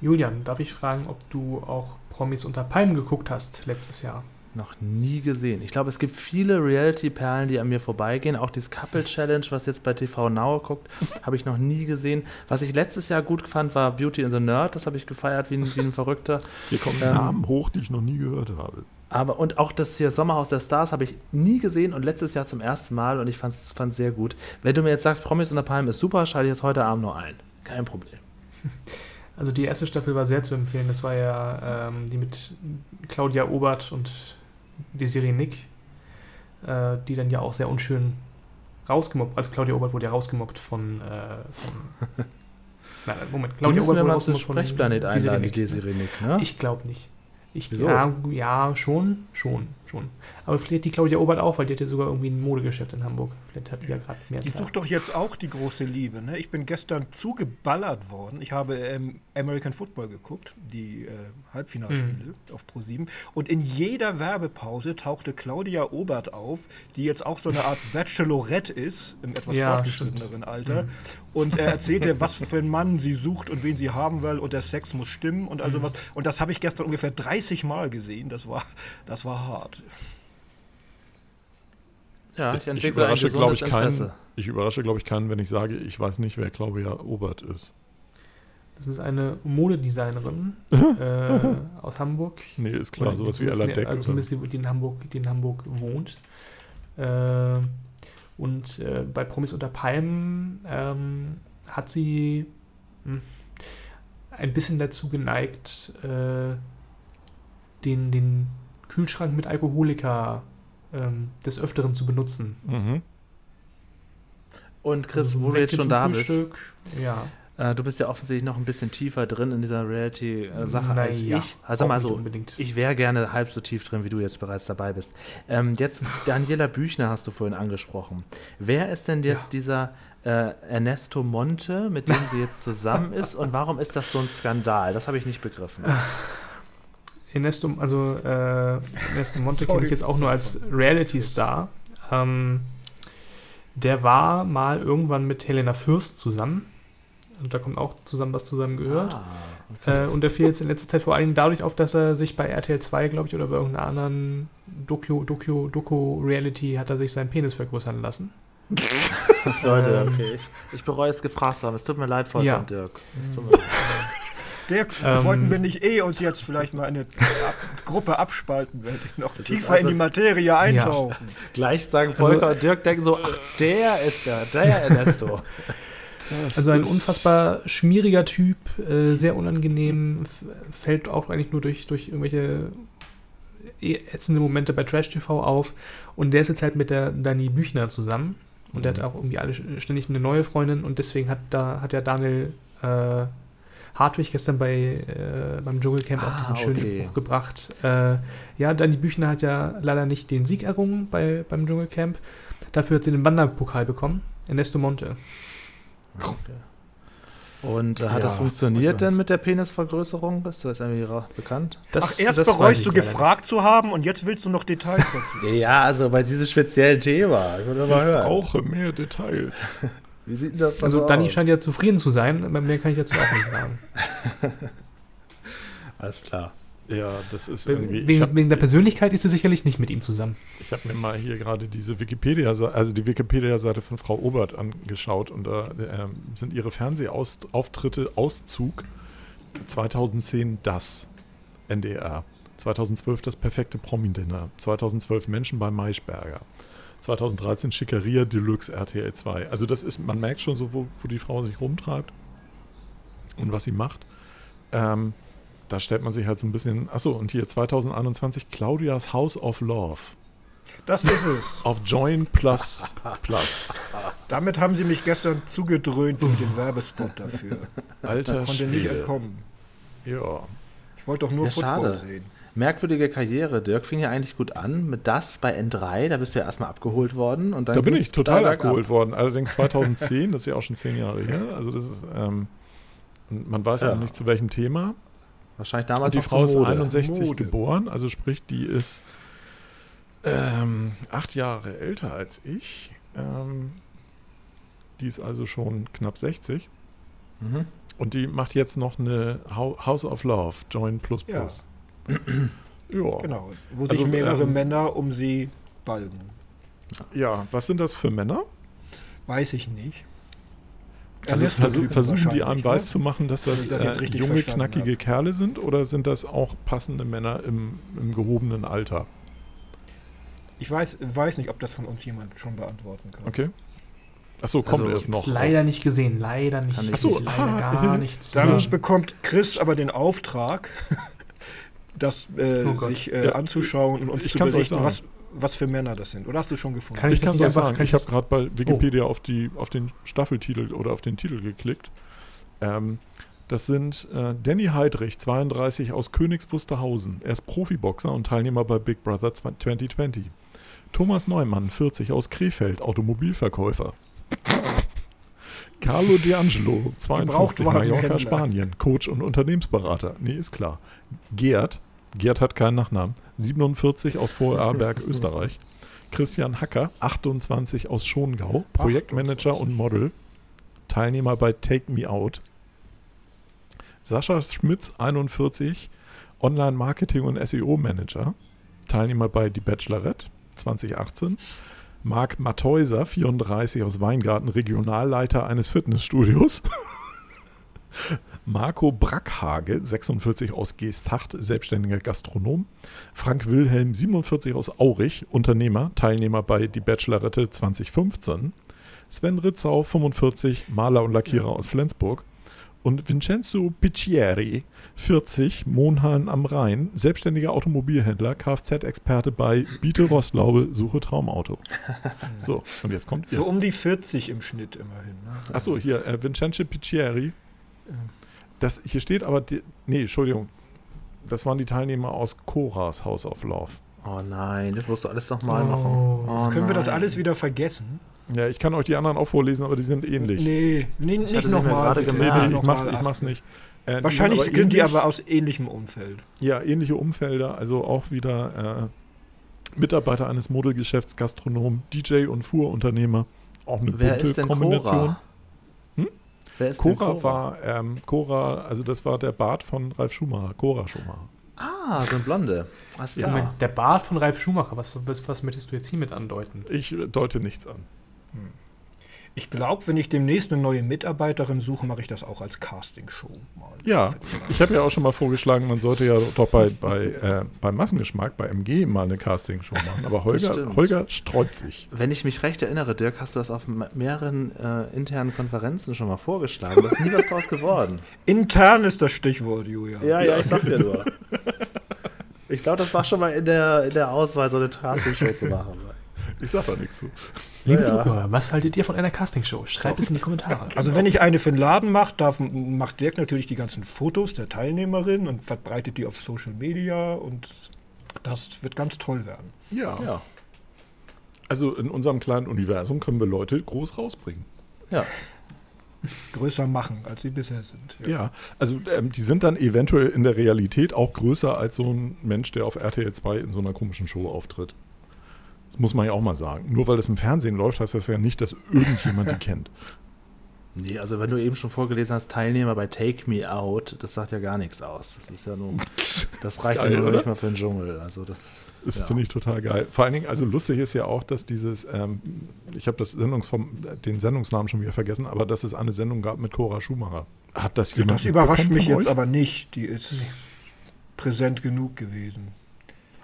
D: Julian, darf ich fragen, ob du auch Promis unter Palmen geguckt hast letztes Jahr?
A: Noch nie gesehen. Ich glaube, es gibt viele Reality-Perlen, die an mir vorbeigehen. Auch dieses Couple Challenge, was jetzt bei TV Now guckt, habe ich noch nie gesehen. Was ich letztes Jahr gut fand, war Beauty and the Nerd. Das habe ich gefeiert wie ein, wie ein Verrückter.
C: Hier kommen ähm, Namen hoch, die ich noch nie gehört habe.
A: Aber und auch das hier Sommerhaus der Stars habe ich nie gesehen und letztes Jahr zum ersten Mal und ich fand es sehr gut. Wenn du mir jetzt sagst, Promis unter Palmen ist super, schalte ich es heute Abend noch ein. Kein Problem.
D: Also die erste Staffel war sehr zu empfehlen. Das war ja ähm, die mit Claudia Obert und Desiree Nick, äh, die dann ja auch sehr unschön rausgemobbt, also Claudia Obert wurde ja rausgemobbt von, äh, von
A: Nein, Moment, Claudia Obert wurde rausgemobbt von Sprechplanet einladen, die Desiree Nick,
D: ne? Ich glaube nicht. Ich, ja, ja, schon, schon, schon. Aber vielleicht die Claudia Obert auch, weil die hat ja sogar irgendwie ein Modegeschäft in Hamburg. Vielleicht hat die ja gerade mehr
B: Die Zeit. sucht doch jetzt auch die große Liebe. Ne? Ich bin gestern zugeballert worden. Ich habe ähm, American Football geguckt, die äh, Halbfinalspiele mhm. auf Pro7. Und in jeder Werbepause tauchte Claudia Obert auf, die jetzt auch so eine Art Bachelorette ist, im etwas ja, fortgeschritteneren Alter. Mhm. Und er erzählte, was für einen Mann sie sucht und wen sie haben will und der Sex muss stimmen und all sowas. Mhm. Und das habe ich gestern ungefähr 30 Mal gesehen. Das war, das war hart.
C: Ja, ich, ich überrasche, glaube ich, keinen, ich überrasche, glaube ich, keinen, wenn ich sage, ich weiß nicht, wer Claudia Obert ist.
D: Das ist eine Modedesignerin äh, aus Hamburg.
C: Nee, ist klar, sowas wie Ella Deck.
D: Also zumindest die, die, in Hamburg, die in Hamburg wohnt. Äh, und äh, bei Promis unter Palmen ähm, hat sie mh, hm, ein bisschen dazu geneigt, äh, den, den Kühlschrank mit Alkoholika ähm, des Öfteren zu benutzen. Mhm.
A: Und Chris, also, wo du jetzt schon da Frühstück,
D: bist, ja.
A: Äh, du bist ja offensichtlich noch ein bisschen tiefer drin in dieser Reality-Sache äh, als ja, ich. Also mal so, unbedingt. ich wäre gerne halb so tief drin, wie du jetzt bereits dabei bist. Ähm, jetzt, Daniela Büchner hast du vorhin angesprochen. Wer ist denn jetzt ja. dieser äh, Ernesto Monte, mit dem sie jetzt zusammen ist und warum ist das so ein Skandal? Das habe ich nicht begriffen.
D: Ernesto, also äh, Ernesto Monte kenne ich jetzt auch nur als Reality-Star. Ähm, der war mal irgendwann mit Helena Fürst zusammen. Und da kommt auch zusammen, was zusammen gehört. Ah, okay. äh, und er fiel jetzt in letzter Zeit vor allem dadurch auf, dass er sich bei RTL 2, glaube ich, oder bei irgendeiner anderen Doku, Doku, Doku Reality hat er sich seinen Penis vergrößern lassen.
A: Leute, ähm, okay. Ich, bereue es gefragt zu haben. Es tut mir leid, Volker
D: ja.
A: und Dirk. Es tut mir
B: leid. Dirk, ähm, wollten wir nicht eh uns jetzt vielleicht mal eine Gruppe abspalten, wenn wir noch tiefer also, in die Materie eintauchen. Ja.
A: Gleich sagen Volker also, und Dirk denken so, ach, der ist der, der Ernesto.
D: also ein unfassbar schmieriger Typ, äh, sehr unangenehm, fällt auch eigentlich nur durch, durch irgendwelche ätzende Momente bei Trash TV auf. Und der ist jetzt halt mit der Dani Büchner zusammen. Und mhm. der hat auch irgendwie alle ständig eine neue Freundin und deswegen hat da hat ja Daniel äh, Hartwig gestern bei, äh, beim Dschungelcamp ah, auch diesen schönen okay. Spruch gebracht. Äh, ja, Dani Büchner hat ja leider nicht den Sieg errungen bei, beim Dschungelcamp. Dafür hat sie den Wanderpokal bekommen. Ernesto Monte.
A: Okay. Und äh, hat ja, das funktioniert denn mit der Penisvergrößerung? Ist das irgendwie bekannt?
B: Das, Ach, erst das bereust du gefragt zu haben und jetzt willst du noch Details
A: dazu. ja, also bei diesem speziellen Thema.
C: Ich, ich brauche mehr Details.
A: Wie sieht denn das
D: Also, Danny scheint ja zufrieden zu sein. Mehr kann ich dazu auch nicht sagen.
A: Alles klar.
C: Ja, das ist irgendwie.
D: Wegen, hab, wegen der Persönlichkeit ist sie sicherlich nicht mit ihm zusammen.
C: Ich habe mir mal hier gerade diese Wikipedia, also die Wikipedia-Seite von Frau Obert angeschaut und da äh, sind ihre Fernsehauftritte Auszug 2010 das NDR, 2012 das perfekte Promi-Dinner, 2012 Menschen bei Maischberger, 2013 Schickeria Deluxe RTL 2. Also das ist, man merkt schon so, wo, wo die Frau sich rumtreibt und was sie macht. Ähm, da stellt man sich halt so ein bisschen, achso, und hier 2021 Claudias House of Love.
B: Das ist es.
C: Auf Join Plus Plus.
B: Damit haben sie mich gestern zugedröhnt mit dem Werbespot dafür.
C: Alter
B: da konnte
C: Schwede.
B: nicht entkommen.
C: Ja.
B: Ich wollte doch nur
A: ja, Football schade. sehen merkwürdige Karriere. Dirk fing ja eigentlich gut an mit das bei N3. Da bist du ja erstmal abgeholt worden. Und dann
C: da bin ich total abgeholt ab. worden. Allerdings 2010, das ist ja auch schon zehn Jahre her. Also das ist, ähm, man weiß ja. ja nicht zu welchem Thema.
A: Wahrscheinlich damals
C: und die Frau ist 61 Mode. geboren, also sprich, die ist ähm, acht Jahre älter als ich. Ähm, die ist also schon knapp 60. Mhm. Und die macht jetzt noch eine House of Love, Join Plus Plus. Ja.
B: Ja. Genau, wo sich also, mehrere ähm, Männer um sie balgen.
C: Ja, was sind das für Männer?
B: Weiß ich nicht.
C: Also versuch, versuchen die einem weiß ne? zu machen, dass das, das äh, junge, knackige hab. Kerle sind oder sind das auch passende Männer im, im gehobenen Alter?
B: Ich weiß, weiß nicht, ob das von uns jemand schon beantworten kann.
C: Okay. Achso, kommt also, erst noch.
D: Leider nicht gesehen, leider nicht.
C: Achso,
D: leider gar nichts.
B: Dann bekommt Chris aber den Auftrag, das äh, oh sich äh, ja. anzuschauen und uns zu berichten, was, was für Männer das sind. Oder hast du schon gefunden?
C: Kann ich, ich kann es einfach sagen. Ich, ich habe gerade bei Wikipedia oh. auf, die, auf den Staffeltitel oder auf den Titel geklickt. Ähm, das sind äh, Danny Heidrich, 32 aus Königs Wusterhausen. Er ist Profiboxer und Teilnehmer bei Big Brother 2020. Thomas Neumann, 40 aus Krefeld, Automobilverkäufer. Carlo D'Angelo, 52, Mallorca, Spanien, Coach und Unternehmensberater. Nee, ist klar. Gerd, Gerd hat keinen Nachnamen, 47 aus Vorarlberg, Österreich. Christian Hacker, 28 aus Schongau, Projektmanager und Model, Teilnehmer bei Take Me Out. Sascha Schmitz, 41, Online-Marketing und SEO-Manager, Teilnehmer bei Die Bachelorette 2018. Marc Mathäuser, 34 aus Weingarten, Regionalleiter eines Fitnessstudios. Marco Brackhage, 46 aus Geesthacht, selbstständiger Gastronom. Frank Wilhelm, 47 aus Aurich, Unternehmer, Teilnehmer bei Die Bachelorette 2015. Sven Ritzau, 45, Maler und Lackierer aus Flensburg. Und Vincenzo Piccieri, 40, Monheim am Rhein, selbstständiger Automobilhändler, Kfz-Experte bei Biete Rostlaube, Suche Traumauto. So, und jetzt kommt
B: ihr. So um die 40 im Schnitt immerhin.
C: Ne? Achso, hier, äh, Vincenzo Piccieri. Das, hier steht aber, die, nee, Entschuldigung, das waren die Teilnehmer aus Coras House of Love.
A: Oh nein, das musst du alles nochmal
B: oh,
A: machen.
B: Oh, jetzt können nein. wir das alles wieder vergessen.
C: Ja, ich kann euch die anderen auch vorlesen, aber die sind ähnlich.
B: Nee, nee nicht nochmal.
C: Nee, nee, ich, mach's, ich mach's nicht.
B: Äh, Wahrscheinlich sind, ähnlich, die aber aus ähnlichem Umfeld.
C: Ja, ähnliche Umfelder, also auch wieder äh, Mitarbeiter eines Modelgeschäfts, Gastronom, DJ und Fuhrunternehmer. Auch eine
A: Wer bunte Kombination.
C: Hm? Wer ist Cora, Cora war, ähm, Cora, also das war der Bart von Ralf Schumacher, Cora Schumacher.
A: Ah, so ein Blonde.
D: ja. Moment, der Bart von Ralf Schumacher, was, was, was möchtest du jetzt hiermit andeuten?
C: Ich deute nichts an. Hm.
B: Ich glaube, wenn ich demnächst eine neue Mitarbeiterin suche, mache ich das auch als Castingshow.
C: Ja, ich habe ja auch schon mal vorgeschlagen, man sollte ja doch bei, bei, äh, beim Massengeschmack, bei MG, mal eine Castingshow machen. Aber Holger, Holger sträubt sich.
A: Wenn ich mich recht erinnere, Dirk, hast du das auf mehreren äh, internen Konferenzen schon mal vorgeschlagen. Da ist nie was draus geworden.
B: Intern ist das Stichwort, Julia.
A: Ja, ja, ich sag dir nur. Ich glaube, das war schon mal in der, in der Auswahl, so eine Castingshow zu machen.
C: Ich sag da nichts zu.
D: Liebe ja. Zuhörer, was haltet ihr von einer Castingshow? Schreibt es in die Kommentare.
B: Also wenn ich eine für den Laden mache, darf, macht Dirk natürlich die ganzen Fotos der Teilnehmerin und verbreitet die auf Social Media und das wird ganz toll werden.
C: Ja. ja. Also in unserem kleinen Universum können wir Leute groß rausbringen.
A: Ja.
B: größer machen, als sie bisher sind.
C: Ja, ja also ähm, die sind dann eventuell in der Realität auch größer als so ein Mensch, der auf RTL 2 in so einer komischen Show auftritt. Das muss man ja auch mal sagen. Nur weil das im Fernsehen läuft, heißt das ja nicht, dass irgendjemand die kennt.
A: Nee, also wenn du eben schon vorgelesen hast, Teilnehmer bei Take Me Out, das sagt ja gar nichts aus. Das ist ja nur, das reicht geil, ja nur nicht mal für den Dschungel. Also das,
C: das ja. finde ich total geil. Vor allen Dingen, also lustig ist ja auch, dass dieses, ähm, ich habe das Sendungsform, den Sendungsnamen schon wieder vergessen, aber dass es eine Sendung gab mit Cora Schumacher. Hat das jemand?
B: Das überrascht mich jetzt aber nicht. Die ist präsent genug gewesen.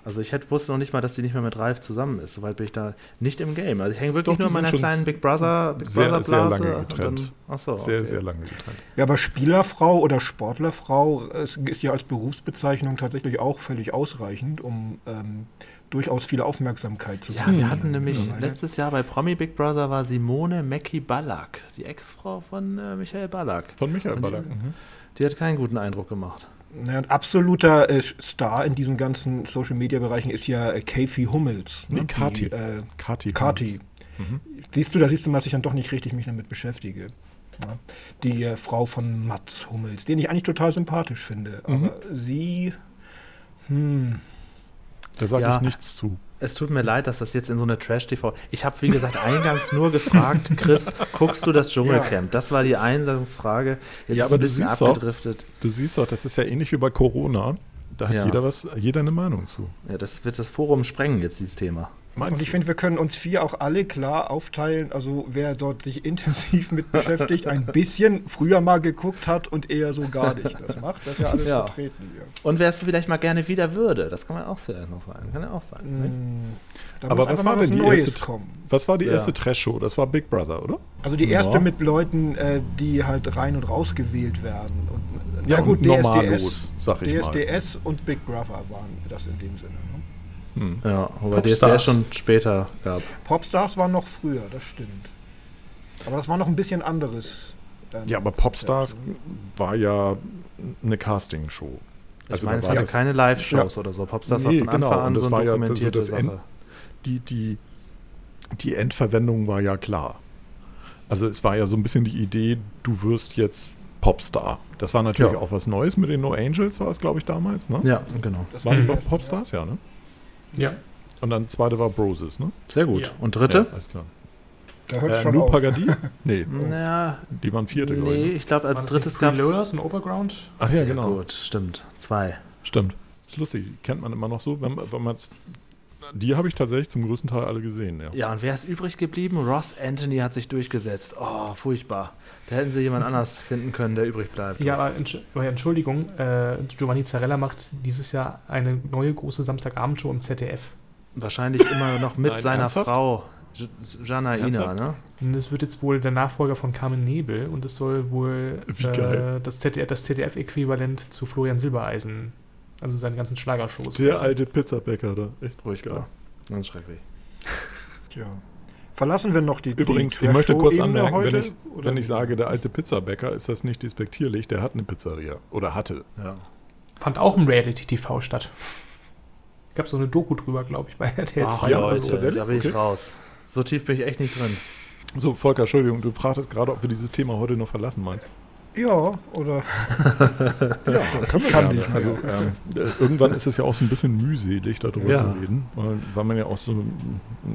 A: Also ich hätte, wusste noch nicht mal, dass sie nicht mehr mit Ralf zusammen ist. Soweit bin ich da nicht im Game. Also ich hänge wirklich Doch, nur in meiner kleinen Big Brother, Big
C: sehr,
A: Brother
C: Blase. Sehr lange getrennt. Dann,
A: achso,
C: sehr, okay. sehr lange getrennt.
B: Ja, aber Spielerfrau oder Sportlerfrau ist ja als Berufsbezeichnung tatsächlich auch völlig ausreichend, um ähm, durchaus viel Aufmerksamkeit zu
A: Ja, wir hatten nämlich ja, letztes Jahr bei Promi Big Brother war Simone Mackie Ballack, die Ex-Frau von äh, Michael Ballack.
C: Von Michael Ballack.
A: Die, mhm. die hat keinen guten Eindruck gemacht.
B: Ein absoluter äh, Star in diesen ganzen Social Media Bereichen ist ja äh, Kathy Hummels.
C: Ne? Nee, Kati.
B: Die, äh, Kati. Kati. Mhm. Siehst du, da siehst du, dass ich dann doch nicht richtig mich damit beschäftige. Ja. Die äh, Frau von Mats Hummels, den ich eigentlich total sympathisch finde. Mhm. Aber sie. Hm.
C: Da sage ja. ich nichts zu
A: es tut mir leid, dass das jetzt in so eine Trash-TV. Ich habe, wie gesagt, eingangs nur gefragt, Chris, guckst du das Dschungelcamp? Das war die Einsatzfrage.
C: Jetzt ja, aber du siehst, doch, du siehst doch, das ist ja ähnlich wie bei Corona. Da hat
A: Ja.
C: jeder was, jeder eine Meinung zu.
A: Ja, das wird das Forum sprengen, jetzt dieses Thema.
B: Und ich finde, wir können uns vier auch alle klar aufteilen. Also wer dort sich intensiv mit beschäftigt, ein bisschen früher mal geguckt hat und eher so gar nicht das macht, das ist ja alles
A: Ja.
B: vertreten hier.
A: Und wer es vielleicht mal gerne wieder würde, das kann man auch sehr noch sein. Kann ja auch sein.
B: Mm, Da
C: Aber was war
B: was
C: denn die
B: Neues
C: erste
B: kommen.
C: Was war die
A: Ja.
C: erste Trash-Show? Das war Big Brother, oder?
B: Also die erste
C: Ja.
B: mit Leuten, äh, die halt rein und raus gewählt werden. Und,
C: Ja,
B: na
C: und normallos, sag ich mal.
B: DSDS und Big Brother waren das in dem Sinne.
C: Hm.
A: Ja, wobei
D: Popstars.
A: DSDS schon später gab.
B: Popstars waren noch früher, das stimmt. Aber das war noch ein bisschen anderes. ähm,
C: Ja, aber Popstars war ja eine Castingshow.
A: Ich
C: Also
A: meine,
C: da
A: es hatte keine Live-Shows oder so. Popstars
C: Nee,
A: war von
C: genau,
A: Anfang
C: und
A: an
C: das
A: so
C: war
A: eine
C: ja das-
A: dokumentierte
C: End-
A: Sache.
C: die, die, die Endverwendung war ja klar. Also es war ja so ein bisschen die Idee, du wirst jetzt Popstar. Das war natürlich
A: Ja.
C: auch was Neues mit den No Angels, war es, glaube ich, damals, ne?
A: Ja, genau.
B: Das
C: Waren die. Pop- Popstars? Ja, ne?
D: Ja.
C: Und dann zweite war Broses, ne?
A: Sehr gut.
D: Ja.
A: Und dritte?
C: Ja, alles klar.
B: Da hört
C: Äh,
B: schon
C: Lou
B: auf.
C: Pagadi? Nee,
A: Naja,
C: die waren vierte, glaube ich. Ne?
A: ich glaube, als
D: das
A: drittes gab es.
D: Freeloaders und Overground?
C: Ach ja,
A: Sehr
C: genau.
A: gut, stimmt. Zwei.
C: Stimmt. Ist lustig, kennt man immer noch so, wenn, wenn man's, Die habe ich tatsächlich zum größten Teil alle gesehen, ja.
A: Ja, und wer ist übrig geblieben? Ross Anthony hat sich durchgesetzt. Oh, furchtbar. Da hätten sie jemand anders finden können, der übrig bleibt.
D: Ja, aber, Entsch aber Entschuldigung, äh, Giovanni Zarella macht dieses Jahr eine neue große Samstagabendshow im ZDF.
A: Wahrscheinlich immer noch mit
C: Nein,
A: seiner
C: ernsthaft?
A: Frau, Jana Ina, ne?
D: Und das wird jetzt wohl der Nachfolger von Carmen Nebel und es soll wohl äh, das ZDF das ZDF-Äquivalent zu Florian Silbereisen, also seinen ganzen Schlagershows.
C: Der alte Pizzabäcker da. Echt
A: Furchtbar. Ganz schrecklich.
B: Tja. Verlassen wir noch die
C: Übrigens,
B: die
C: ich möchte kurz anmerken, wenn ich,
B: oder
C: wenn ich sage, der alte Pizzabäcker, ist das nicht despektierlich, der hat eine Pizzeria. Oder hatte.
A: Ja.
D: Fand auch im Reality-TV statt. Gab so eine Doku drüber, glaube ich, bei RTL
A: Ach,
D: 2.
C: ja,
D: oder
C: also
A: da bin ich
C: Okay.
A: raus. So tief bin ich echt nicht drin.
C: So, Volker, Entschuldigung, du fragtest gerade, ob wir dieses Thema heute noch verlassen meinst.
B: Ja, oder
C: Ja, können wir
B: Kann
C: gerne.
B: nicht.
C: Also ähm, äh, irgendwann ist es ja auch so ein bisschen mühselig, darüber
A: Ja.
C: zu reden, weil, man ja auch so,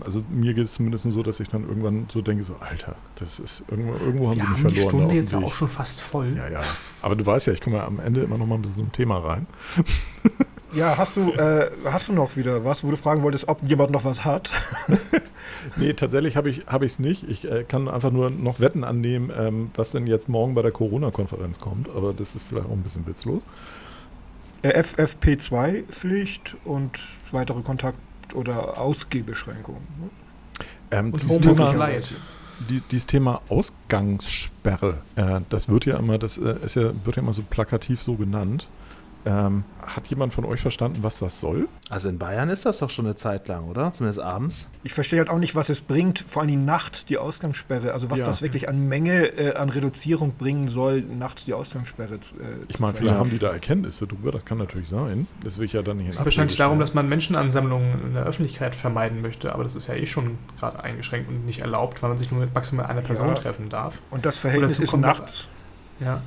C: also mir geht es zumindest so, dass ich dann irgendwann so denke, so Alter, das ist irgendwo, irgendwo haben
D: Wir
C: sie mich
D: haben die
C: verloren. da
D: Stunde jetzt ja
C: Weg.
D: auch schon fast voll.
C: Ja, ja. Aber du weißt ja, ich komme ja am Ende immer noch mal ein bisschen ein Thema rein.
B: ja, hast du äh, hast du noch wieder was, wo du fragen wolltest, ob jemand noch was hat?
C: Nee, tatsächlich habe ich es nicht. Ich äh, kann einfach nur noch Wetten annehmen, ähm, was denn jetzt morgen bei der Corona-Konferenz kommt. Aber das ist vielleicht auch ein bisschen witzlos.
B: Äh, FFP2-Pflicht und weitere Kontakt- oder Ausgehbeschränkungen. ne?
C: Ähm,
D: Und
C: dieses, Thema, die, dieses Thema Ausgangssperre, äh, das wird ja immer, das äh, ist ja, wird ja immer so plakativ so genannt. Ähm, hat jemand von euch verstanden, was das soll?
A: Also in Bayern ist das doch schon eine Zeit lang, oder? Zumindest abends.
B: Ich verstehe halt auch nicht, was es bringt, vor allem die Nacht, die Ausgangssperre. Also was
C: Ja.
B: das wirklich an Menge, äh, an Reduzierung bringen soll, nachts die Ausgangssperre zu äh,
C: Ich
B: zu
C: meine, vielleicht haben die da Erkenntnisse drüber, das kann natürlich sein. Das will ich ja dann nicht in
D: Es geht wahrscheinlich darum, dass man Menschenansammlungen in der Öffentlichkeit vermeiden möchte, aber das ist ja eh schon gerade eingeschränkt und nicht erlaubt, weil man sich nur mit maximal einer Person
B: Ja.
D: treffen darf.
B: Und das Verhältnis ist nachts.
D: Ja.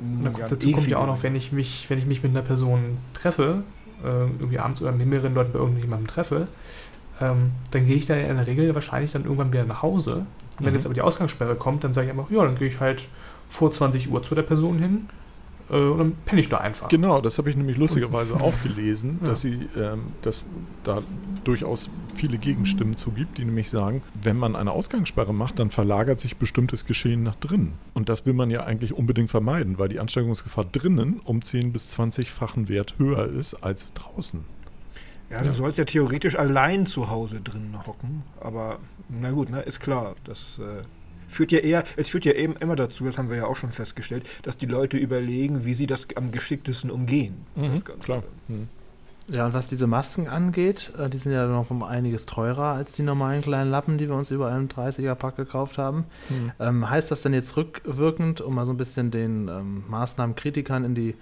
D: Und dann
B: ja,
D: kommt, dazu
B: eh
D: kommt ja auch noch, wenn ich mich, wenn ich mich mit einer Person treffe, äh, irgendwie abends oder mit mehreren Leuten bei irgendjemandem treffe, ähm, dann gehe ich da ja in der Regel wahrscheinlich dann irgendwann wieder nach Hause. Und wenn
C: Mhm.
D: jetzt aber die Ausgangssperre kommt, dann sage ich einfach, ja, dann gehe ich halt vor 20 Uhr zu der Person hin äh, und dann penne ich da einfach.
C: Genau, das habe ich nämlich lustigerweise auch gelesen,
D: Ja.
C: dass sie, ähm, dass da durchaus viele Gegenstimmen zu gibt, die nämlich sagen, wenn man eine Ausgangssperre macht, dann verlagert sich bestimmtes Geschehen nach drinnen. Und das will man ja eigentlich unbedingt vermeiden, weil die Ansteckungsgefahr drinnen um 10 bis 20-fachen Wert höher ist als draußen.
B: Ja, du sollst ja theoretisch allein zu Hause drin hocken, aber na gut, ne, ist klar, das äh, führt ja eher, es führt ja eben immer dazu, das haben wir ja auch schon festgestellt, dass die Leute überlegen, wie sie das am geschicktesten umgehen. Das Ganze.
C: klar. Mhm.
A: Ja, und was diese Masken angeht, äh, die sind ja noch um einiges teurer als die normalen kleinen Lappen, die wir uns überall im 30er-Pack gekauft haben.
C: Mhm.
A: Ähm, heißt das denn jetzt rückwirkend, um mal so ein bisschen den ähm, Maßnahmenkritikern in die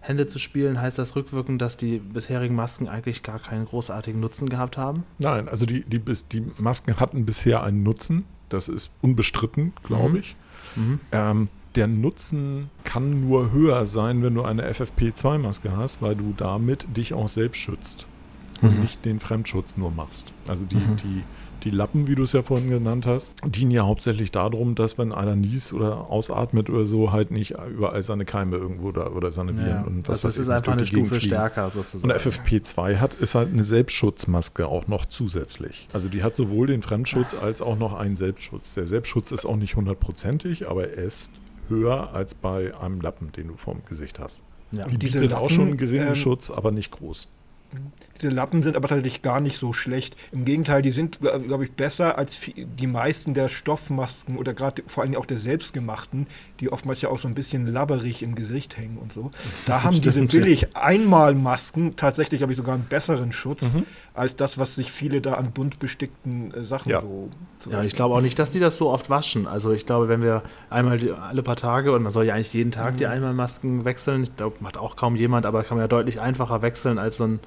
A: Hände zu spielen, heißt das rückwirkend, dass die bisherigen Masken eigentlich gar keinen großartigen Nutzen gehabt haben?
C: Nein, also die, die, die Masken hatten bisher einen Nutzen. Das ist unbestritten, glaube
A: Mhm.
C: ich. Ähm, der Nutzen kann nur höher sein, wenn du eine FFP2-Maske hast, weil du damit dich auch selbst schützt und
A: Mhm.
C: nicht den Fremdschutz nur machst. Also die,
A: Mhm.
C: die Die Lappen, wie du es ja vorhin genannt hast, dienen ja hauptsächlich darum, dass wenn einer niest oder ausatmet oder so, halt nicht überall seine Keime irgendwo da oder seine Viren
A: Ja,
C: und was
A: also das ist einfach eine
C: Gegend
A: Stufe stärker sozusagen.
C: Und FFP2 hat, ist halt eine Selbstschutzmaske auch noch zusätzlich. Also die hat sowohl den Fremdschutz als auch noch einen Selbstschutz. Der Selbstschutz ist auch nicht hundertprozentig, aber er ist höher als bei einem Lappen, den du vorm Gesicht hast.
A: Ja.
C: Die bietet auch schon einen geringen
B: ähm,
C: Schutz, aber nicht groß.
B: Diese Lappen sind aber tatsächlich gar nicht so schlecht. Im Gegenteil, die sind, glaube ich, besser als die meisten der Stoffmasken oder gerade vor allem auch der selbstgemachten, die oftmals ja auch so ein bisschen labberig im Gesicht hängen und so. Da haben diese
A: Stimmt, ja.
B: billig Einmalmasken tatsächlich, glaube ich, sogar einen besseren Schutz
C: Mhm.
B: als das, was sich viele da an bunt bestickten äh, Sachen
C: Ja.
B: so.
A: Ja, ich glaube auch nicht, dass die das so oft waschen. Also ich glaube, wenn wir einmal die, alle paar Tage, und man soll ja eigentlich jeden Tag die Einmalmasken wechseln, ich glaube, macht auch kaum jemand, aber kann man ja deutlich einfacher wechseln als so ein,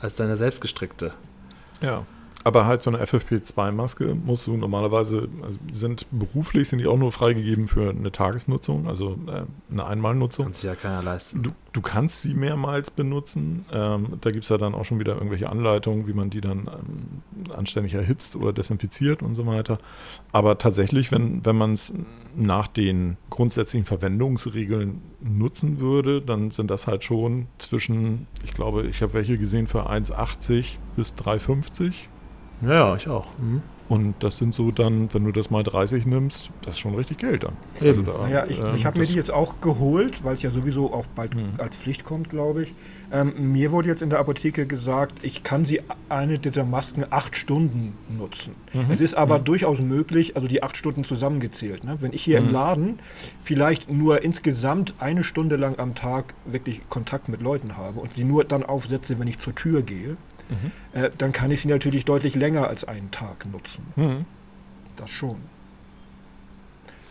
A: als deine selbstgestrickte.
C: Ja. Aber halt so eine FFP2-Maske musst du normalerweise, also sind beruflich, sind die auch nur freigegeben für eine Tagesnutzung, also äh, eine Einmalnutzung.
A: Kann sich ja keiner leisten.
C: Du, du kannst sie mehrmals benutzen. Ähm, da gibt es ja dann auch schon wieder irgendwelche Anleitungen, wie man die dann ähm, anständig erhitzt oder desinfiziert und so weiter. Aber tatsächlich, wenn, wenn man es nach den grundsätzlichen Verwendungsregeln nutzen würde, dann sind das halt schon zwischen, ich glaube, ich habe welche gesehen für 1,80 bis 3,50.
A: Ja, ja, ich auch. Mhm.
C: Und das sind so dann, wenn du das mal 30 nimmst, das ist schon richtig Geld dann.
A: Eben.
C: da,
B: Naja, ich,
C: ähm,
B: ich habe mir die jetzt auch geholt, weil es ja sowieso auch bald
C: Mhm.
B: als Pflicht kommt, glaube ich. Ähm, mir wurde jetzt in der Apotheke gesagt, ich kann sie eine dieser Masken acht Stunden nutzen.
C: Mhm.
B: Es ist aber
C: Mhm.
B: durchaus möglich, also die acht Stunden zusammengezählt. Ne? Wenn ich hier
C: Mhm.
B: im Laden vielleicht nur insgesamt eine Stunde lang am Tag wirklich Kontakt mit Leuten habe und sie nur dann aufsetze, wenn ich zur Tür gehe,
C: Mhm.
B: äh, dann kann ich sie natürlich deutlich länger als einen Tag nutzen.
C: Mhm.
B: Das schon.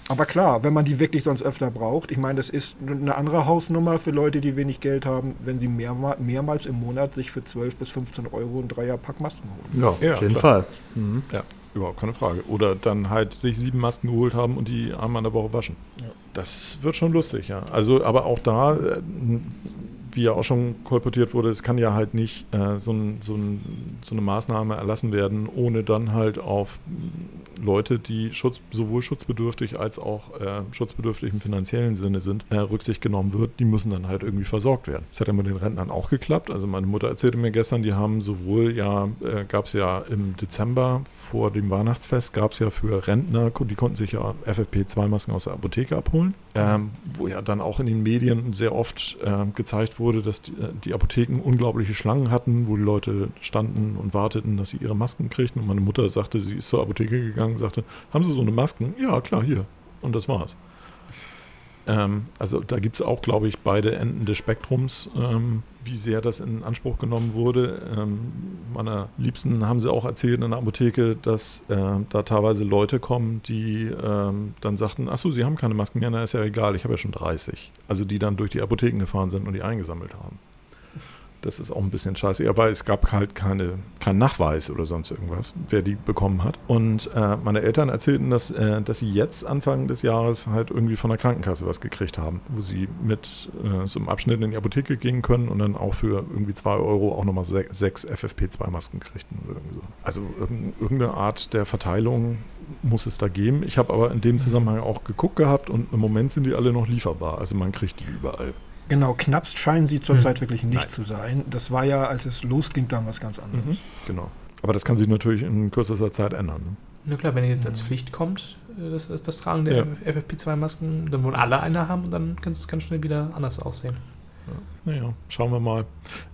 B: Aber klar, wenn man die wirklich sonst öfter braucht, ich meine, das ist eine andere Hausnummer für Leute, die wenig Geld haben, wenn sie mehrma mehrmals im Monat sich für 12 bis 15 Euro ein Dreierpack Masken holen.
A: Ja,
C: Ja,
A: auf jeden
C: klar.
A: Fall. Mhm.
C: Ja, überhaupt keine Frage. Oder dann halt sich sieben Masken geholt haben und die einmal in der Woche waschen.
B: Ja.
C: Das wird schon lustig, ja. Also, aber auch da, äh, wie ja auch schon kolportiert wurde, es kann ja halt nicht äh, so, ein, so, ein, so eine Maßnahme erlassen werden, ohne dann halt auf Leute, die Schutz, sowohl schutzbedürftig als auch äh, schutzbedürftig im finanziellen Sinne sind, äh, Rücksicht genommen wird. Die müssen dann halt irgendwie versorgt werden. Das hat ja mit den Rentnern auch geklappt. Also meine Mutter erzählte mir gestern, die haben sowohl ja, äh, gab es ja im Dezember vor dem Weihnachtsfest, gab es ja für Rentner, die konnten sich ja FFP2-Masken aus der Apotheke abholen, ähm, wo ja dann auch in den Medien sehr oft äh, gezeigt wurde, dass die, äh, die Apotheken unglaubliche Schlangen hatten, wo die Leute standen und warteten, dass sie ihre Masken kriegten. Und meine Mutter sagte, sie ist zur Apotheke gegangen, sagte, haben Sie so eine Masken? Ja, klar, hier. Und das war's. Ähm, also da gibt es auch, glaube ich, beide Enden des Spektrums, ähm, wie sehr das in Anspruch genommen wurde. Ähm, meiner Liebsten haben sie auch erzählt in der Apotheke, dass äh, da teilweise Leute kommen, die ähm, dann sagten, ach so, sie haben keine Masken mehr, na ist ja egal, ich habe ja schon 30. Also die dann durch die Apotheken gefahren sind und die eingesammelt haben. Das ist auch ein bisschen scheiße, aber es gab halt keine, keinen Nachweis oder sonst irgendwas, wer die bekommen hat. Und äh, meine Eltern erzählten, dass, äh, dass sie jetzt Anfang des Jahres halt irgendwie von der Krankenkasse was gekriegt haben, wo sie mit äh, so einem Abschnitt in die Apotheke gehen können und dann auch für irgendwie zwei Euro auch nochmal se sechs FFP2-Masken kriegten so. Also irgend- irgendeine Art der Verteilung muss es da geben. Ich habe aber in dem Zusammenhang auch geguckt gehabt und im Moment sind die alle noch lieferbar. Also man kriegt die überall.
B: Genau, knappst scheinen sie zurzeit
D: Hm.
B: wirklich nicht
C: Nein.
B: zu sein. Das war ja, als es losging, damals ganz anders.
C: Genau. Aber das kann sich natürlich in kürzester Zeit ändern. Ne?
D: Na klar, wenn jetzt
B: Mhm.
D: als Pflicht kommt, äh, das, das, das Tragen der
C: Ja.
D: FFP2-Masken, dann wollen alle eine haben und dann kann es ganz schnell wieder anders aussehen.
C: Naja, schauen wir mal.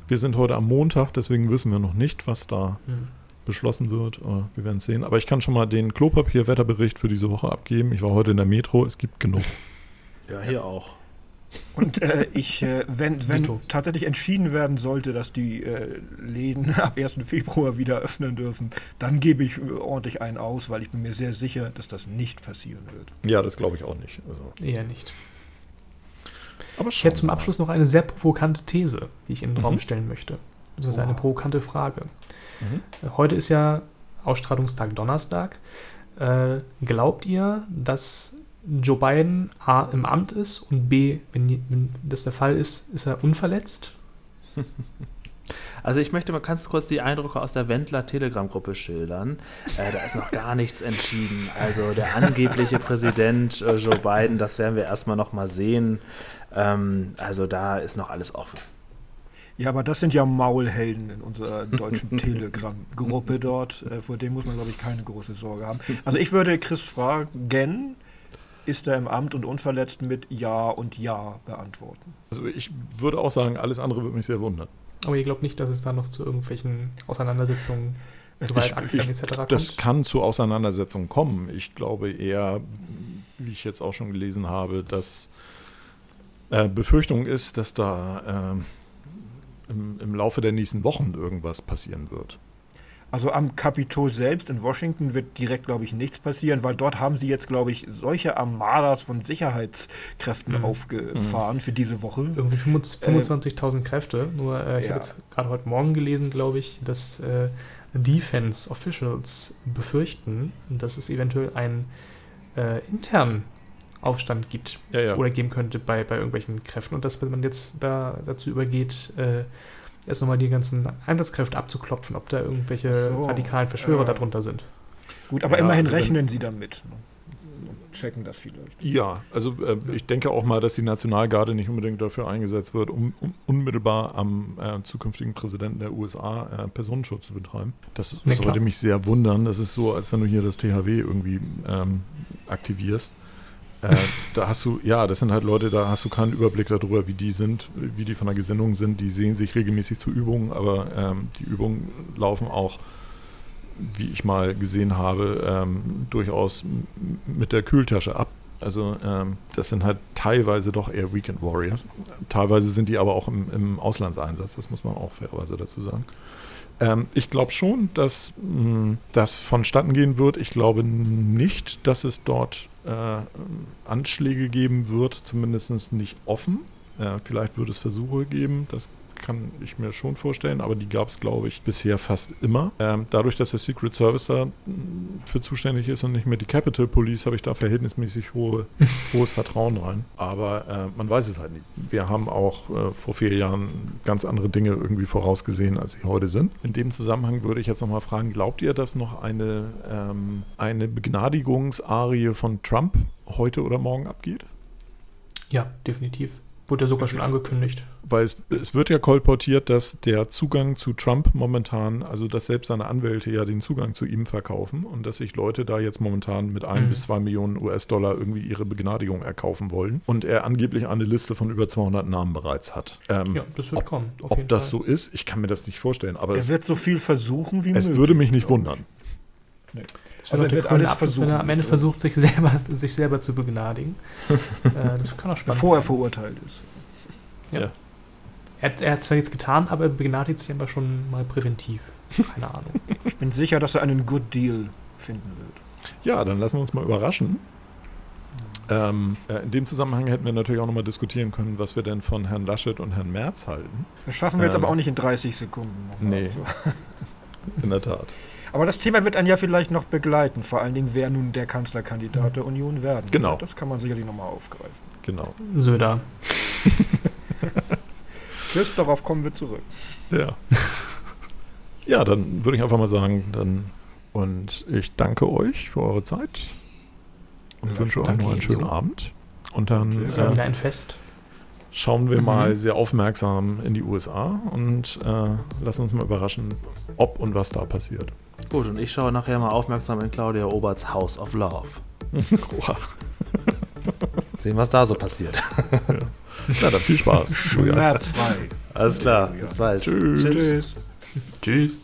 C: Wir sind heute am Montag, deswegen wissen wir noch nicht, was da
D: Hm.
C: beschlossen wird. Äh, Wir werden es sehen. Aber ich kann schon mal den Klopapier-Wetterbericht für diese Woche abgeben. Ich war heute in der Metro, es gibt genug.
A: Ja, hier auch.
B: Und äh, ich, äh, wenn, wenn tatsächlich entschieden werden sollte, dass die äh, Läden ab 1. Februar wieder öffnen dürfen, dann gebe ich äh, ordentlich einen aus, weil ich bin mir sehr sicher, dass das nicht passieren wird.
C: Ja, das glaube ich auch nicht. Also,
D: Eher nicht.
C: aber
D: Ich hätte zum Abschluss noch eine sehr provokante These, die ich in den Raum
C: Mhm.
D: stellen möchte. Das ist eine
B: Wow.
D: provokante Frage.
C: Mhm.
D: Heute ist ja Ausstrahlungstag Donnerstag. Äh, glaubt ihr, dass Joe Biden A im Amt ist und B, wenn, wenn das der Fall ist, ist er unverletzt?
A: Also ich möchte mal ganz kurz die Eindrücke aus der Wendler Telegram-Gruppe schildern. Äh, da ist noch gar nichts entschieden. Also der angebliche Präsident äh, Joe Biden, das werden wir erstmal noch mal sehen. Ähm, also da ist noch alles offen.
B: Ja, aber das sind ja Maulhelden in unserer deutschen Telegram-Gruppe dort. Äh, vor dem muss man, glaube ich, keine große Sorge haben. Also ich würde Chris fragen, ist er im Amt und unverletzt mit Ja und Ja beantworten.
C: Also ich würde auch sagen, alles andere würde mich sehr wundern.
D: Aber ihr glaubt nicht, dass es da noch zu irgendwelchen Auseinandersetzungen
C: Gewaltaktien etc. kommt? Das kann zu Auseinandersetzungen kommen. Ich glaube eher, wie ich jetzt auch schon gelesen habe, dass äh, Befürchtung ist, dass da äh, im, im Laufe der nächsten Wochen irgendwas passieren wird.
B: Also am Kapitol selbst in Washington wird direkt, glaube ich, nichts passieren, weil dort haben sie jetzt, glaube ich, solche Armadas von Sicherheitskräften mhm. aufgefahren mhm. für diese Woche.
D: Irgendwie 25.000 äh, Kräfte. Nur äh, ich ja. habe jetzt gerade heute Morgen gelesen, glaube ich, dass äh, Defense Officials befürchten, dass es eventuell einen äh, internen Aufstand gibt
C: ja, ja.
D: oder geben könnte bei, bei irgendwelchen Kräften und dass man jetzt da dazu übergeht, äh, erst nochmal die ganzen Einsatzkräfte abzuklopfen, ob da irgendwelche so, radikalen Verschwörer äh, darunter sind.
B: Gut, aber ja, immerhin also rechnen Sie damit. Ne? checken das vielleicht.
C: Ja, also äh, ich denke auch mal, dass die Nationalgarde nicht unbedingt dafür eingesetzt wird, um, um unmittelbar am äh, zukünftigen Präsidenten der USA äh, Personenschutz zu betreiben. Das nee, sollte mich sehr wundern. Das ist so, als wenn du hier das THW irgendwie ähm, aktivierst. Äh, da hast du, ja, das sind halt Leute, da hast du keinen Überblick darüber, wie die sind, wie die von der Gesinnung sind. Die sehen sich regelmäßig zu Übungen, aber ähm, die Übungen laufen auch, wie ich mal gesehen habe, ähm, durchaus mit der Kühltasche ab. Also ähm, das sind halt teilweise doch eher Weekend Warriors. Teilweise sind die aber auch im, im Auslandseinsatz, das muss man auch fairerweise dazu sagen. Ähm, ich glaube schon, dass mh, hm, das vonstatten gehen wird. Ich glaube nicht, dass es dort äh, Anschläge geben wird, zumindest nicht offen. Äh, vielleicht würde es Versuche geben, das kann ich mir schon vorstellen, aber die gab es, glaube ich, bisher fast immer. Ähm, dadurch, dass der Secret Service da für zuständig ist und nicht mehr die Capitol Police, habe ich da verhältnismäßig hohe, hohes Vertrauen rein. Aber äh, man weiß es halt nicht. Wir haben auch äh, vor vier Jahren ganz andere Dinge irgendwie vorausgesehen, als sie heute sind. In dem Zusammenhang würde ich jetzt nochmal fragen, glaubt ihr, dass noch eine, ähm, eine Begnadigungsarie von Trump heute oder morgen abgeht?
D: Ja, definitiv. Wurde ja sogar schon angekündigt.
C: Weil es, es wird ja kolportiert, dass der Zugang zu Trump momentan, also dass selbst seine Anwälte ja den Zugang zu ihm verkaufen und dass sich Leute da jetzt momentan mit ein mhm. bis zwei Millionen US-Dollar irgendwie ihre Begnadigung erkaufen wollen und er angeblich eine Liste von über 200 Namen bereits hat.
D: Ähm, ja, das wird
C: ob,
D: kommen.
C: ob das Fall. so ist, ich kann mir das nicht vorstellen. Aber
B: er es, wird so viel versuchen wie
C: möglich. Es würde mich nicht wundern.
D: Nee. Das also wird alles Abschluss, versuchen. Wenn er am Ende versucht, sich selber, sich selber zu begnadigen. äh, das kann auch spannend
B: Bevor er verurteilt ist.
D: Ja. ja. Er, er, hat zwar jetzt getan, aber er begnadigt sich aber schon mal präventiv. Keine Ahnung.
B: ich bin sicher, dass er einen Good Deal finden wird.
C: Ja, dann lassen wir uns mal überraschen. Ähm, äh, in dem Zusammenhang hätten wir natürlich auch nochmal diskutieren können, was wir denn von Herrn Laschet und Herrn Merz halten.
B: Das schaffen wir ähm, jetzt aber auch nicht in 30 Sekunden.
C: Nee, so. in der Tat.
B: Aber das Thema wird einen ja vielleicht noch begleiten, vor allen Dingen, wer nun der Kanzlerkandidat der Union werden
C: Genau. Wird.
B: Das kann man sicherlich nochmal aufgreifen.
C: Genau.
D: Söder.
B: Chris, darauf kommen wir zurück.
C: Ja. Ja, dann würde ich einfach mal sagen, dann und ich danke euch für eure Zeit und ja, wünsche euch noch einen schönen so. Abend. Und dann
D: äh, wieder ein Fest.
C: Schauen wir mhm. mal sehr aufmerksam in die USA und äh, lassen uns mal überraschen, ob und was da passiert.
A: Gut, und ich schaue nachher mal aufmerksam in Claudia Oberts House of Love. Oha. Sehen, was da so passiert.
C: ja. Na dann viel Spaß.
B: Schmerzfrei.
A: Alles klar, bis bald.
C: Tschüss.
D: Tschüss. Tschüss.